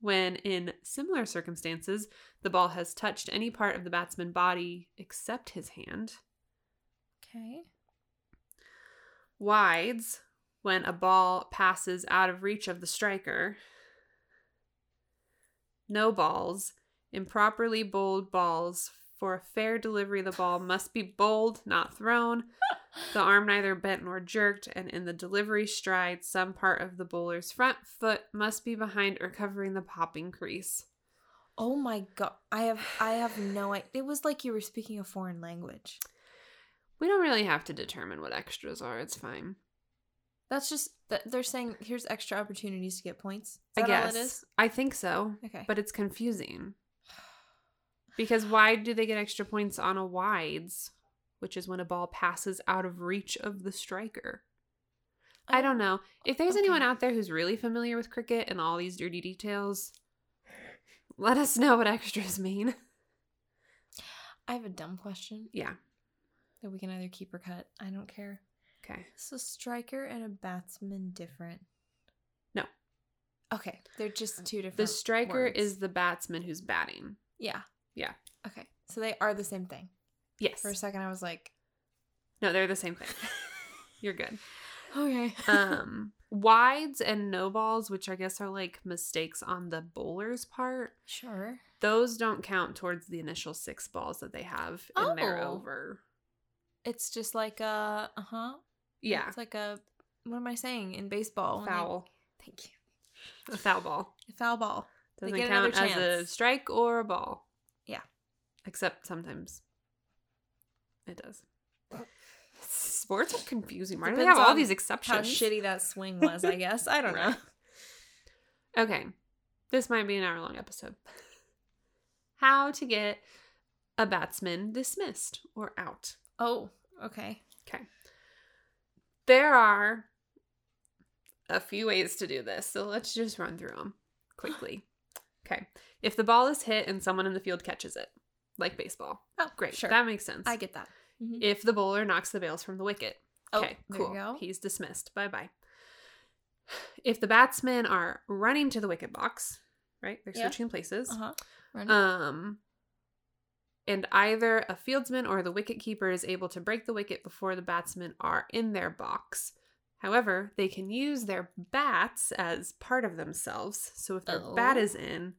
A: When in similar circumstances, the ball has touched any part of the batsman's body except his hand.
B: Okay.
A: Wides, when a ball passes out of reach of the striker. No balls, improperly bowled balls. For a fair delivery, the ball must be bowled, not thrown. The arm neither bent nor jerked, and in the delivery stride, some part of the bowler's front foot must be behind or covering the popping crease.
B: Oh my god. I have I have no idea. It was like you were speaking a foreign language.
A: We don't really have to determine what extras are. It's fine.
B: That's just that they're saying here's extra opportunities to get points.
A: I guess.
B: all it is?
A: I think so,
B: Okay.
A: but it's confusing. Because why do they get extra points on a wides, which is when a ball passes out of reach of the striker? I don't know. If there's anyone out there who's really familiar with cricket and all these dirty details, let us know what extras mean.
B: I have a dumb question
A: Yeah.
B: that we can either keep or cut. I don't care.
A: Okay.
B: A striker and a batsman different?
A: No.
B: Okay, they're just two different.
A: The striker
B: words.
A: is the batsman who's batting.
B: yeah,
A: Yeah.
B: Okay, so they are the same thing.
A: Yes.
B: For a second, I was like,
A: No, they're the same thing. You're good.
B: okay.
A: Um, wides and no balls, which I guess are like mistakes on the bowler's part,
B: sure.
A: those don't count towards the initial six balls that they have in their
B: Oh.
A: over.
B: It's just like a uh huh.
A: Yeah.
B: It's like a what am I saying in baseball? when they-
A: Foul.
B: Thank you.
A: A foul ball.
B: A foul ball. They
A: Doesn't
B: get
A: count as a strike or a ball.
B: Yeah.
A: Except sometimes it does. Sports are confusing. Why do they have all these exceptions?
B: How shitty that swing was, I guess. I don't know.
A: Okay. This might be an hour long episode. How to get a batsman dismissed or out.
B: Oh, okay.
A: Okay. There are a few ways to do this, so let's just run through them quickly. Okay. If the ball is hit and someone in the field catches it, like baseball,
B: Oh,
A: great.
B: Sure.
A: That makes sense.
B: I get that. Mhm.
A: if the bowler knocks the bails from the wicket,
B: Oh,
A: okay,
B: there
A: cool. He's dismissed. Bye bye. If the batsmen are running to the wicket box, right? They're
B: Yeah.
A: switching places.
B: Uh huh.
A: Um, and either a fieldsman or the wicket keeper is able to break the wicket before the batsmen are in their box. However, they can use their bats as part of themselves. So if their bat
B: Oh.
A: is in,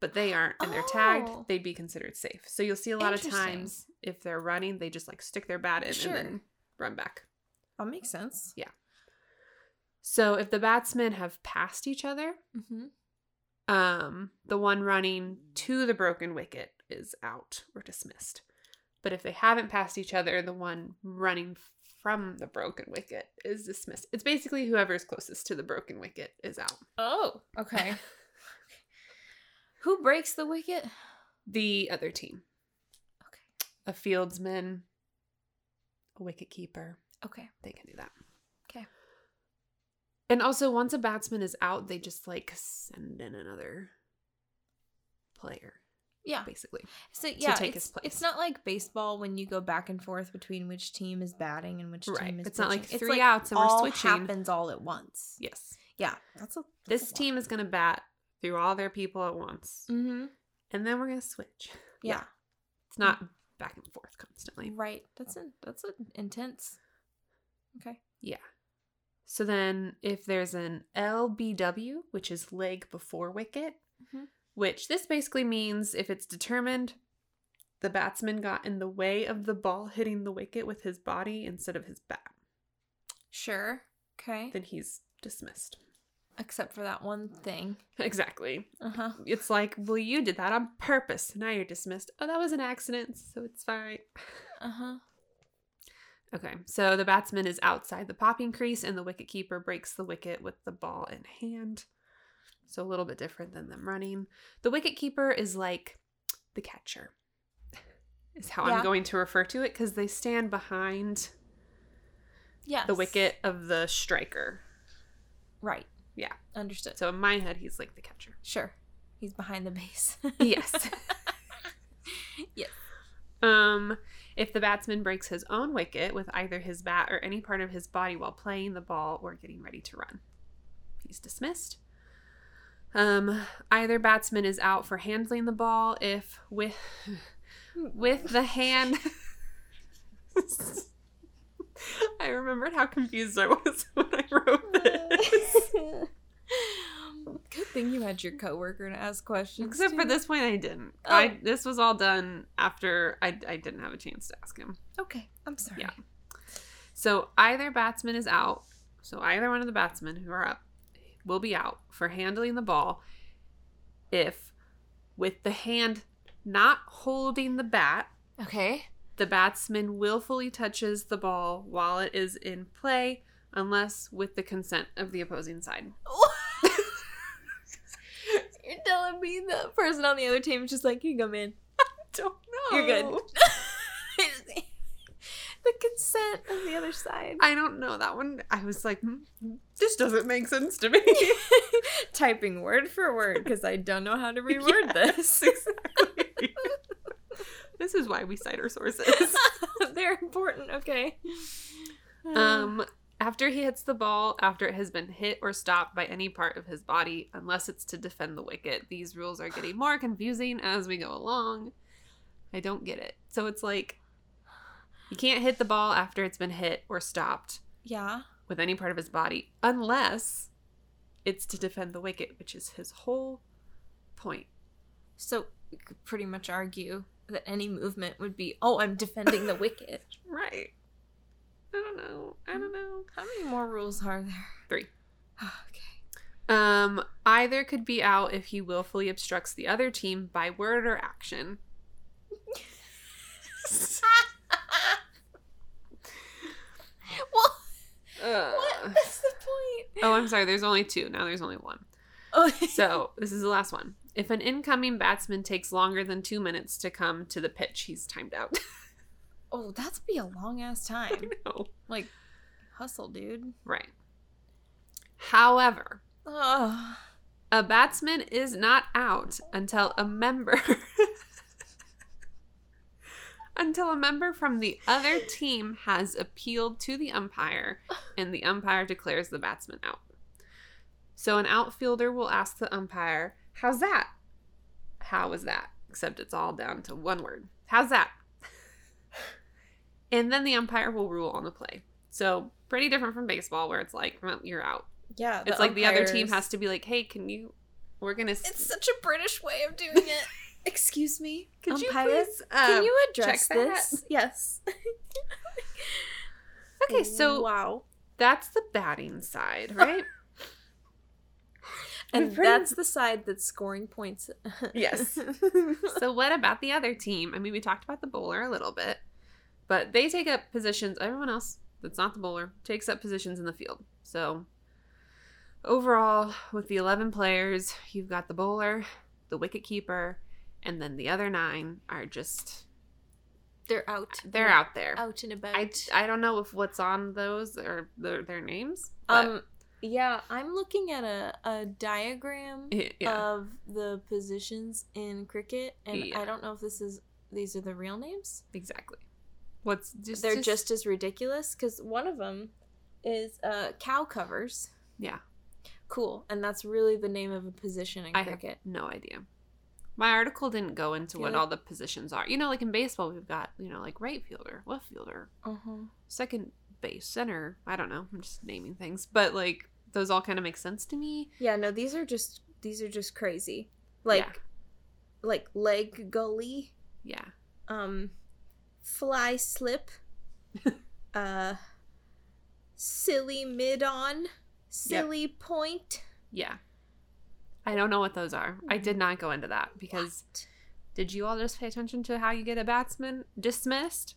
A: but they aren't and they're
B: Oh.
A: tagged, they'd be considered safe. So you'll see a lot of times if they're running, they just like stick their bat in
B: Sure.
A: and then run back.
B: That makes sense. Yeah.
A: So if the batsmen have passed each other,
B: Mm-hmm.
A: um, the one running to the broken wicket is out or dismissed. But if they haven't passed each other, the one running from the broken wicket is dismissed. It's basically whoever's closest to the broken wicket is out.
B: Oh, okay. Who breaks the wicket?
A: The other team,
B: Okay.
A: a fieldsman, a wicket keeper,
B: Okay.
A: they can do that.
B: Okay.
A: And also, once a batsman is out, they just like send in another player,
B: Yeah.
A: basically.
B: So yeah,
A: take
B: it's,
A: his place.
B: it's not like baseball when you go back and forth between which team is batting and which
A: Right.
B: team is
A: It's not like
B: pitching.
A: three outs and we're
B: all
A: switching.
B: happens all at once.
A: Yes.
B: Yeah, that's a that's
A: This team is going to bat through all their people at once.
B: Mm-hmm.
A: And then we're going to switch.
B: Yeah.
A: It's not back and forth constantly.
B: Right. That's a that's a intense. Okay.
A: Yeah. So then if there's an LBW, which is leg before wicket,
B: Mhm.
A: Which this basically means if it's determined the batsman got in the way of the ball hitting the wicket with his body instead of his bat,
B: Sure. Okay.
A: then he's dismissed.
B: Except for that one thing.
A: Exactly.
B: Uh huh.
A: It's like, well, you did that on purpose. Now you're dismissed. Oh, that was an accident, so it's fine.
B: Uh huh.
A: Okay, so the batsman is outside the popping crease and the wicket keeper breaks the wicket with the ball in hand. So a little bit different than them running. The wicket keeper is like the catcher, is how
B: Yeah.
A: I'm going to refer to it because they stand behind
B: Yeah.
A: the wicket of the striker.
B: Right.
A: Yeah.
B: Understood.
A: So in my head, he's like the catcher.
B: Sure. He's behind the base.
A: Yes.
B: yes.
A: Um, if the batsman breaks his own wicket with either his bat or any part of his body while playing the ball or getting ready to run, he's dismissed. Um, either batsman is out for handling the ball if with with the hand. I remembered how confused I was when I wrote this.
B: Good thing you had your coworker to ask questions.
A: Except for this point, I didn't.
B: Oh.
A: I this was all done after I I didn't have a chance to ask him.
B: Okay, I'm sorry.
A: Yeah. So either batsman is out. So either one of the batsmen who are up will be out for handling the ball if, with the hand not holding the bat,
B: Okay.
A: the batsman willfully touches the ball while it is in play, unless with the consent of the opposing side.
B: You're telling me the person on the other team is just like, you come in.
A: I don't know.
B: You're good. The consent of the other side.
A: I don't know that one. I was like, hmm, this doesn't make sense to me.
B: Typing word for word because I don't know how to reword
A: Yes,
B: this.
A: exactly. this is why we cite our sources.
B: They're important. Okay.
A: Um, after he hits the ball, after it has been hit or stopped by any part of his body, unless it's to defend the wicket, these rules are getting more confusing as we go along. I don't get it. So it's like you can't hit the ball after it's been hit or stopped
B: yeah.
A: with any part of his body, unless it's to defend the wicket, which is his whole point.
B: So we could pretty much argue that any movement would be, oh, I'm defending the wicket.
A: Right. I don't know. I don't know.
B: How many more rules are there?
A: Three.
B: okay.
A: Um, either could be out if he willfully obstructs the other team by word or action.
B: well,
A: Uh,
B: what? That's the point.
A: Oh, I'm sorry. There's only two. Now there's only one.
B: Oh,
A: So this is the last one. If an incoming batsman takes longer than two minutes to come to the pitch, he's timed out.
B: oh, that's be a long ass time.
A: no.
B: Like, hustle, dude.
A: Right. However,
B: Oh,
A: a batsman is not out until a member until a member from the other team has appealed to the umpire and the umpire declares the batsman out. So an outfielder will ask the umpire, How's that? How was that? Except it's all down to one word. How's that? and then the umpire will rule on the play. So pretty different from baseball where it's like, well, you're out.
B: Yeah.
A: it's like the other team has to be like, hey, can you, we're going to,
B: It's such a British way of doing it. Excuse me.
A: could you
B: umpire,
A: please,
B: Can
A: um,
B: you address
A: check that?
B: this? Yes.
A: okay, so
B: wow.
A: that's the batting side, right?
B: And
A: pretty-
B: that's the side that's scoring points.
A: Yes. so what about the other team? I mean, we talked about the bowler a little bit, but they take up positions. Everyone else that's not the bowler takes up positions in the field. So overall, with the 11 players, you've got the bowler, the wicket keeper, and then the other nine are just
B: They're out.
A: they're out there.
B: Out and about.
A: I, I don't know if what's on those or their, their names. But
B: um yeah, I'm looking at a, a diagram
A: yeah,
B: of the positions in cricket and
A: Yeah.
B: I don't know if this is these are the real names.
A: exactly. What's just
B: They're just, as ridiculous cuz one of them is uh cow covers.
A: yeah.
B: Cool. And that's really the name of a position in
A: I have
B: cricket.
A: no idea. My article didn't go into what all the positions are. You know, like in baseball, we've got you know like right fielder, left fielder,
B: Uh-huh.
A: second base, center. I don't know. I'm just naming things, but like those all kind of make sense to me.
B: Yeah, no, these are just these are just crazy. Like
A: Yeah.
B: like leg gully,
A: Yeah,
B: um fly slip, uh silly mid on, silly point.
A: yeah. I don't know what those are. I hmm. did not go into that because
B: What?
A: did you all just pay attention to how you get a batsman dismissed?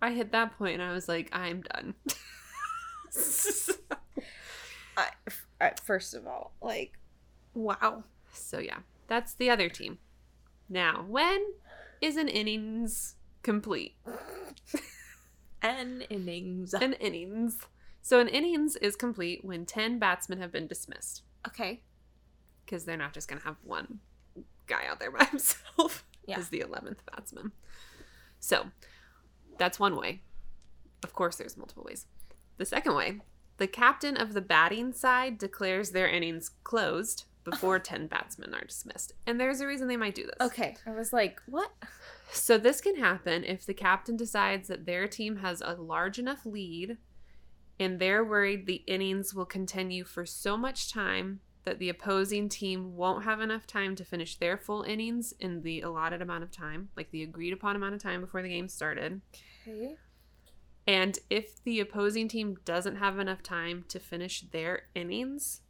A: I hit that point and I was like, I'm done.
B: I, f- I- first of all, like wow.
A: So yeah, that's the other team. Now, when is an innings complete?
B: N innings.
A: An innings. So an innings is complete when 10 batsmen have been dismissed
B: Okay.
A: Because they're not just going to have one guy out there by himself
B: Yeah.
A: as the 11th batsman. So, that's one way. Of course there's multiple ways. The second way, the captain of the batting side declares their innings closed before 10 batsmen are dismissed. And there's a reason they might do this.
B: Okay. I was like, what?
A: So this can happen if the captain decides that their team has a large enough lead and they're worried the innings will continue for so much time that the opposing team won't have enough time to finish their full innings in the allotted amount of time, like the agreed upon amount of time before the game started.
B: Okay.
A: And if the opposing team doesn't have enough time to finish their innings,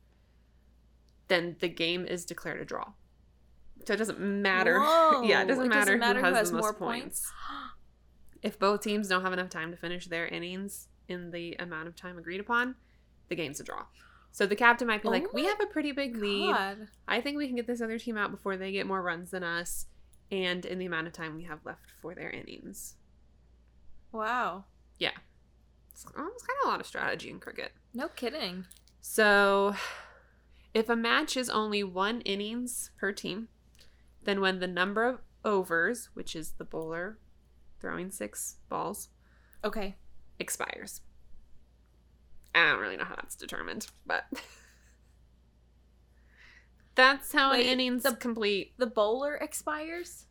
A: then the game is declared a draw. So it doesn't matter. yeah, it doesn't, matter, who has, the most points. If both teams don't have enough time to finish their innings in the amount of time agreed upon, the game's a draw. So the captain might be
B: Oh
A: like, "We
B: oh
A: have a pretty big lead.
B: God.
A: I think we can get this other team out before they get more runs than us, and in the amount of time we have left for their innings."
B: Wow.
A: It's, oh, it's kind of a lot of strategy in cricket.
B: No kidding.
A: So, if a match is only one innings per team, then when the number of overs, which is the bowler throwing six balls,
B: Okay.
A: expires. I don't really know how that's determined, but that's how
B: Wait,
A: an innings
B: the-
A: complete.
B: The bowler expires.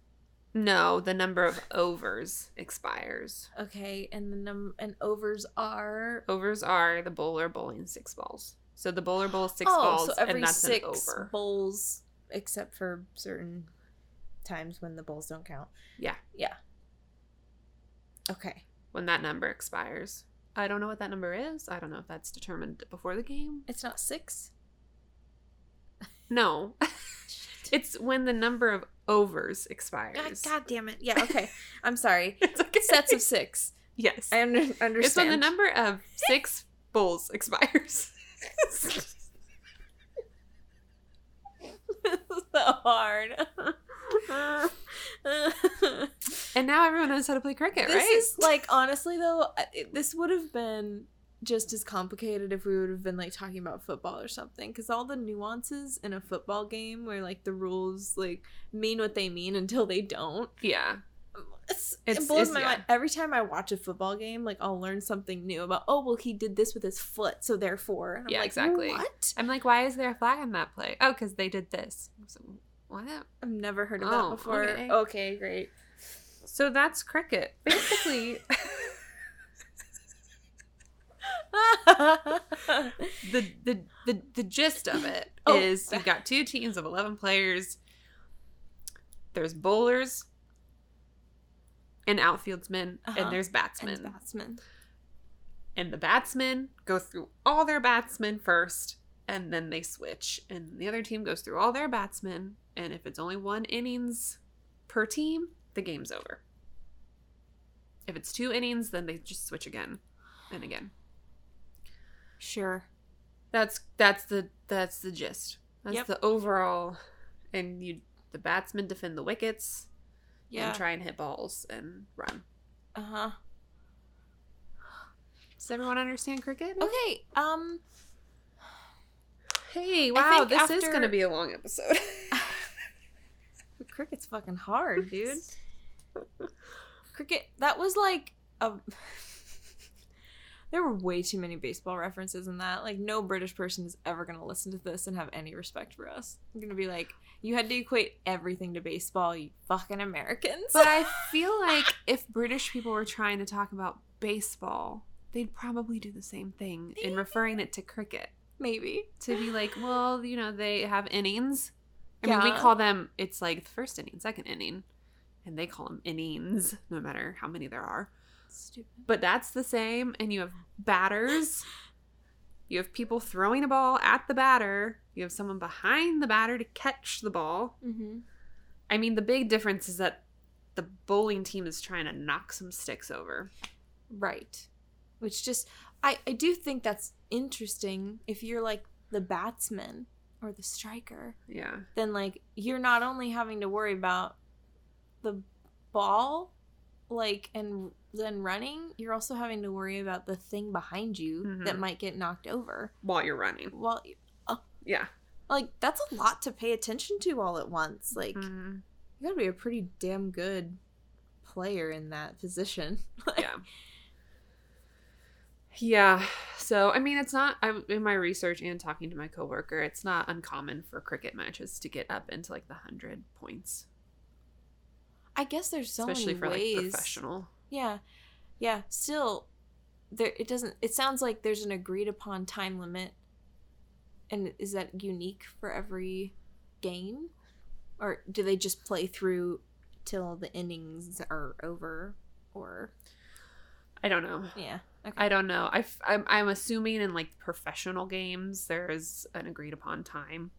A: No, the number of overs expires.
B: Okay, and the num and overs are
A: Overs are the bowler bowling six balls. So the bowler bowls six
B: oh,
A: balls,
B: so every
A: and that's
B: six
A: an over.
B: bowls, except for certain times when the bowls don't count.
A: Yeah.
B: Yeah. Okay.
A: when that number expires. I don't know what that number is. I don't know if that's determined before the game.
B: It's not six.
A: No. it's when the number of overs expires.
B: God damn it. Yeah. Okay. I'm sorry.
A: It's okay.
B: Sets of six.
A: yes.
B: I under, understand.
A: It's when the number of six bowls expires.
B: This is so hard.
A: and now everyone knows how to play cricket,
B: this
A: right?
B: is like honestly though, it- this would have been just as complicated if we would have been like talking about football or something because all the nuances in a football game where like the rules like mean what they mean until they don't
A: yeah.
B: It's,
A: It's-
B: it blows
A: it's-
B: my
A: yeah.
B: mind. Every time I watch a football game, like I'll learn something new about. Oh well, he did this with his foot, so therefore. And I'm
A: Yeah,
B: like,
A: exactly.
B: What?
A: I'm like, why is there a flag on that play? Oh, because they did this. So, what?
B: I've never heard of
A: Oh,
B: that before.
A: okay.
B: okay great.
A: So that's cricket. Basically, the, the the the gist of it is
B: Oh.
A: you've got two teams of 11 players. There's bowlers and outfieldsmen,
B: Uh-huh.
A: and there's batsmen.
B: and batsman.
A: and the batsmen go through all their batsmen first and then they switch and the other team goes through all their batsmen and if it's only one innings per team the game's over if it's two innings then they just switch again and again
B: Sure.
A: that's that's the that's the gist that's
B: Yep.
A: the overall and you the batsmen defend the wickets
B: Yeah.
A: and try and hit balls and run
B: Uh huh.
A: does everyone understand cricket?
B: Okay. Um.
A: hey wow this is gonna be a long episode
B: Cricket's fucking hard, dude. Cricket. That was like a. there were way too many baseball references in that. Like, no British person is ever gonna listen to this and have any respect for us. I'm gonna be like, you had to equate everything to baseball, you fucking Americans.
A: But I feel like if British people were trying to talk about baseball, they'd probably do the same thing in referring it to cricket.
B: maybe.
A: To be like, well, you know, they have innings. I mean, we call them, it's like the first inning, second inning, and they call them innings, no matter how many there are.
B: Stupid.
A: But that's the same. And you have batters, you have people throwing a ball at the batter, you have someone behind the batter to catch the ball.
B: Mm-hmm.
A: I mean, the big difference is that the bowling team is trying to knock some sticks over.
B: Right. Which just I I do think that's interesting if you're like the batsman or the striker,
A: Yeah.
B: then like you're not only having to worry about the ball like and then running, you're also having to worry about the thing behind you
A: Mhm.
B: that might get knocked over.
A: While you're running.
B: Well,
A: Yeah.
B: like that's a lot to pay attention to all at once. Like
A: Mhm.
B: you got to be a pretty damn good player in that position.
A: Yeah. Yeah. So, I mean, it's not, I'm in my research and talking to my coworker, it's not uncommon for cricket matches to get up into like the 100 points,
B: I guess there's so
A: especially
B: many
A: for
B: ways.
A: like professional.
B: Yeah. Yeah. Still there it doesn't it sounds like there's an agreed upon time limit. And is that unique for every game? Or do they just play through till the innings are over? Or
A: I don't know.
B: yeah. Okay.
A: I don't know. I f- I'm, I'm assuming in like professional games, there is an agreed upon time.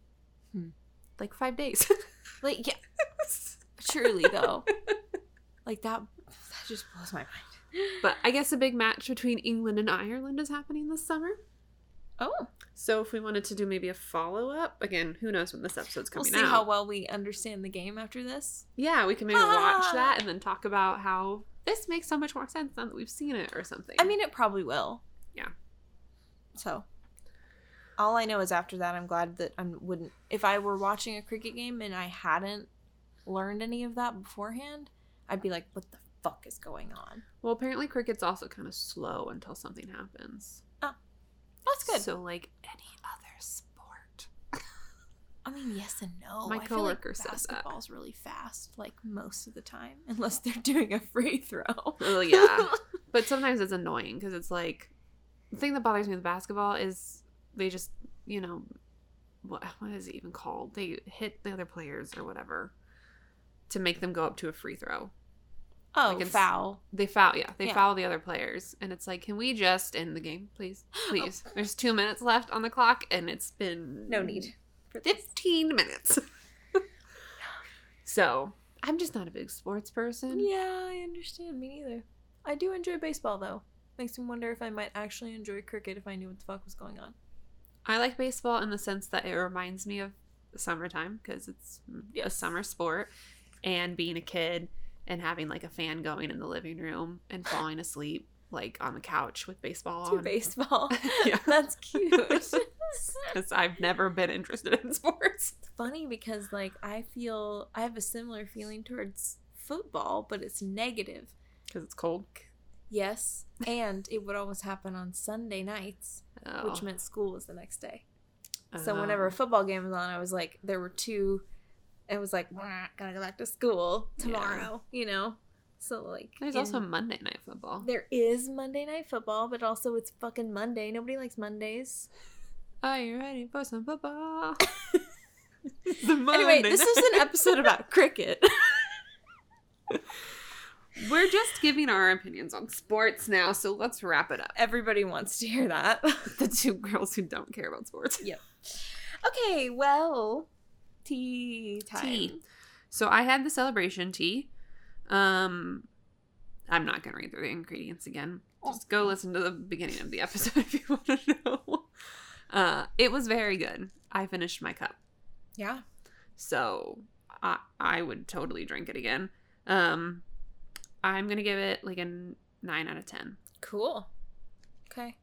B: Hmm.
A: Like five days.
B: like yeah. Truly though. like that that just blows my mind.
A: but I guess a big match between England and Ireland is happening this summer.
B: Oh.
A: So if we wanted to do maybe a follow up, again, who knows when this episode's coming out.
B: We'll see
A: out?
B: how well we understand the game after this.
A: yeah, we can maybe watch
B: Ah.
A: that and then talk about how this makes so much more sense now that we've seen it or something.
B: I mean, it probably will.
A: Yeah.
B: So, all I know is after that, I'm glad that I wouldn't. If I were watching a cricket game and I hadn't learned any of that beforehand, I'd be like, "What the fuck is going on?"
A: well, apparently cricket's also kind of slow until something happens.
B: That's good.
A: So like any other sport.
B: I mean, yes and no.
A: My
B: I feel like
A: coworker said that.
B: basketball's really fast, like most of the time, unless they're doing a free throw.
A: Oh yeah. But sometimes it's annoying because it's like the thing that bothers me with basketball is they just, you know, what what is it even called? They hit the other players or whatever to make them go up to a free throw.
B: Oh,
A: Like
B: foul.
A: They foul, yeah, they
B: Yeah.
A: foul the other players, and it's like, can we just end the game, please, oh. please? There's two minutes left on the clock, and it's been
B: No need. For this.
A: fifteen minutes. so I'm just not a big sports person.
B: Yeah, I understand. Me neither. I do enjoy baseball though. Makes me wonder if I might actually enjoy cricket if I knew what the fuck was going on.
A: I like baseball in the sense that it reminds me of summertime because it's mm,
B: a
A: summer sport and being a kid and having like a fan going in the living room and falling asleep like on the couch with baseball
B: To
A: on.
B: baseball.
A: Yeah.
B: That's cute.
A: Because I've never been interested in sports.
B: funny because like I feel I have a similar feeling towards football, but it's negative.
A: Because it's cold.
B: Yes, and it would always happen on Sunday nights,
A: Oh.
B: which meant school was the next day. So oh. whenever
A: Oh.
B: a football game was on, I was like, there were two. It was like, "Wah, gotta go back to school
A: Yeah.
B: tomorrow, you know. So like,
A: There's
B: in-
A: also Monday Night Football.
B: there is Monday night football, but also it's fucking Monday. Nobody likes Mondays.
A: Are you ready for some football?
B: Anyway, this is an episode about cricket.
A: We're just giving our opinions on sports now, so let's wrap it up.
B: Everybody wants to hear that.
A: The two girls who don't care about sports.
B: yep. Okay, well, tea time.
A: Tea. So I had the celebration tea. Um, I'm not gonna read through the ingredients again. Just go listen to the beginning of the episode if you want to know. Uh, it was very good. I finished my cup,
B: Yeah.
A: so I I would totally drink it again. Um, I'm gonna give it like a nine out of ten.
B: Cool. Okay.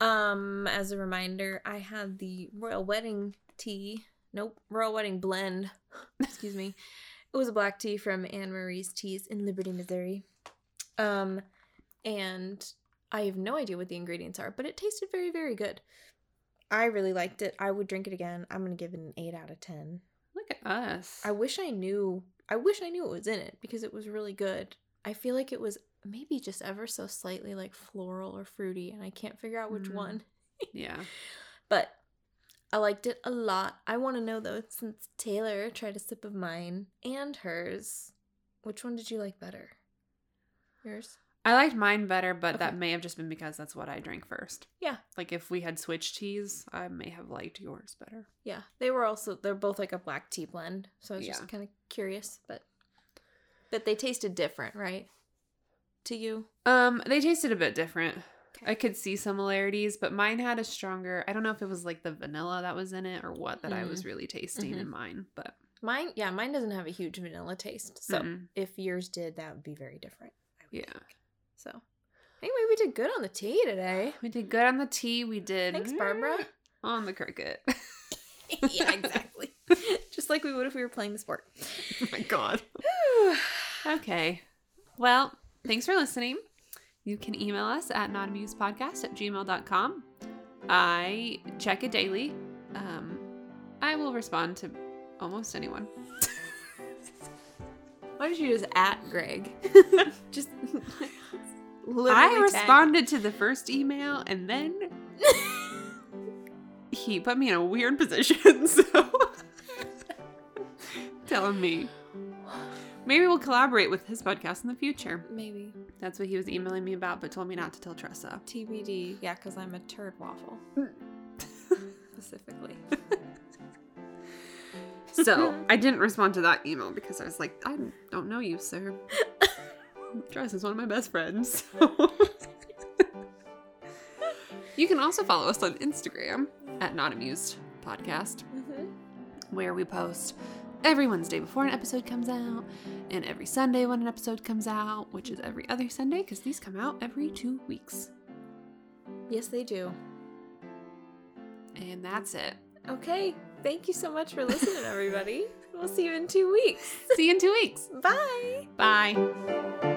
B: Um, as a reminder, I had the Royal Wedding tea. Nope, Royal Wedding blend. Excuse me. It was a black tea from Anne Marie's Teas in Liberty, Missouri. Um, and I have no idea what the ingredients are, but it tasted very, very good. I really liked it. I would drink it again. I'm gonna give it an eight out of ten.
A: Look at us.
B: I wish I knew. I wish I knew what was in it because it was really good. I feel like it was maybe just ever so slightly like floral or fruity, and I can't figure out which
A: Mm.
B: one.
A: yeah.
B: But I liked it a lot. I want to know though, since Taylor tried a sip of mine and hers, which one did you like better? Yours?
A: I liked mine better, but
B: Okay.
A: that may have just been because that's what I drank first.
B: Yeah.
A: Like if we had switched teas, I may have liked yours better.
B: Yeah, they were also they're both like a black tea blend, so I was
A: Yeah.
B: just kind of curious, but but they tasted different, right? To you?
A: Um, they tasted a bit different. I could see similarities, but mine had a stronger. I don't know if it was like the vanilla that was in it or what that I was really tasting
B: Mhm.
A: in mine, but
B: Mine, yeah, mine doesn't have a huge vanilla taste. So
A: Mm-mm.
B: if yours did, that would be very different. I would
A: Yeah.
B: think. So anyway, we did good on the tea today.
A: we did good on the tea. We did
B: Thanks, Barbara.
A: on the cricket.
B: yeah, exactly. Just like we would if we were playing the sport.
A: oh my god. Okay. Well, thanks for listening. You can email us at notamusepodcast at gmail.com. I check it daily. Um, I will respond to almost anyone.
B: Why did you just at Greg? just literally
A: I
B: tag-
A: responded to the first email and then he put me in a weird position. So telling me maybe we'll collaborate with his podcast in the future.
B: Maybe
A: That's what he was emailing me about, but told me not to tell Tressa.
B: TBD. Yeah, because I'm a turd waffle specifically.
A: So I didn't respond to that email because I was like, I don't know you, sir. Tress is one of my best friends. so. you can also follow us on Instagram at Not Amused Podcast,
B: Mm-hmm.
A: where we post every Wednesday before an episode comes out, and every Sunday when an episode comes out, which is every other Sunday because these come out every two weeks.
B: Yes, they do.
A: And that's it.
B: Okay. Thank you so much for listening, everybody. We'll see you in two weeks.
A: See you in two weeks.
B: Bye.
A: Bye.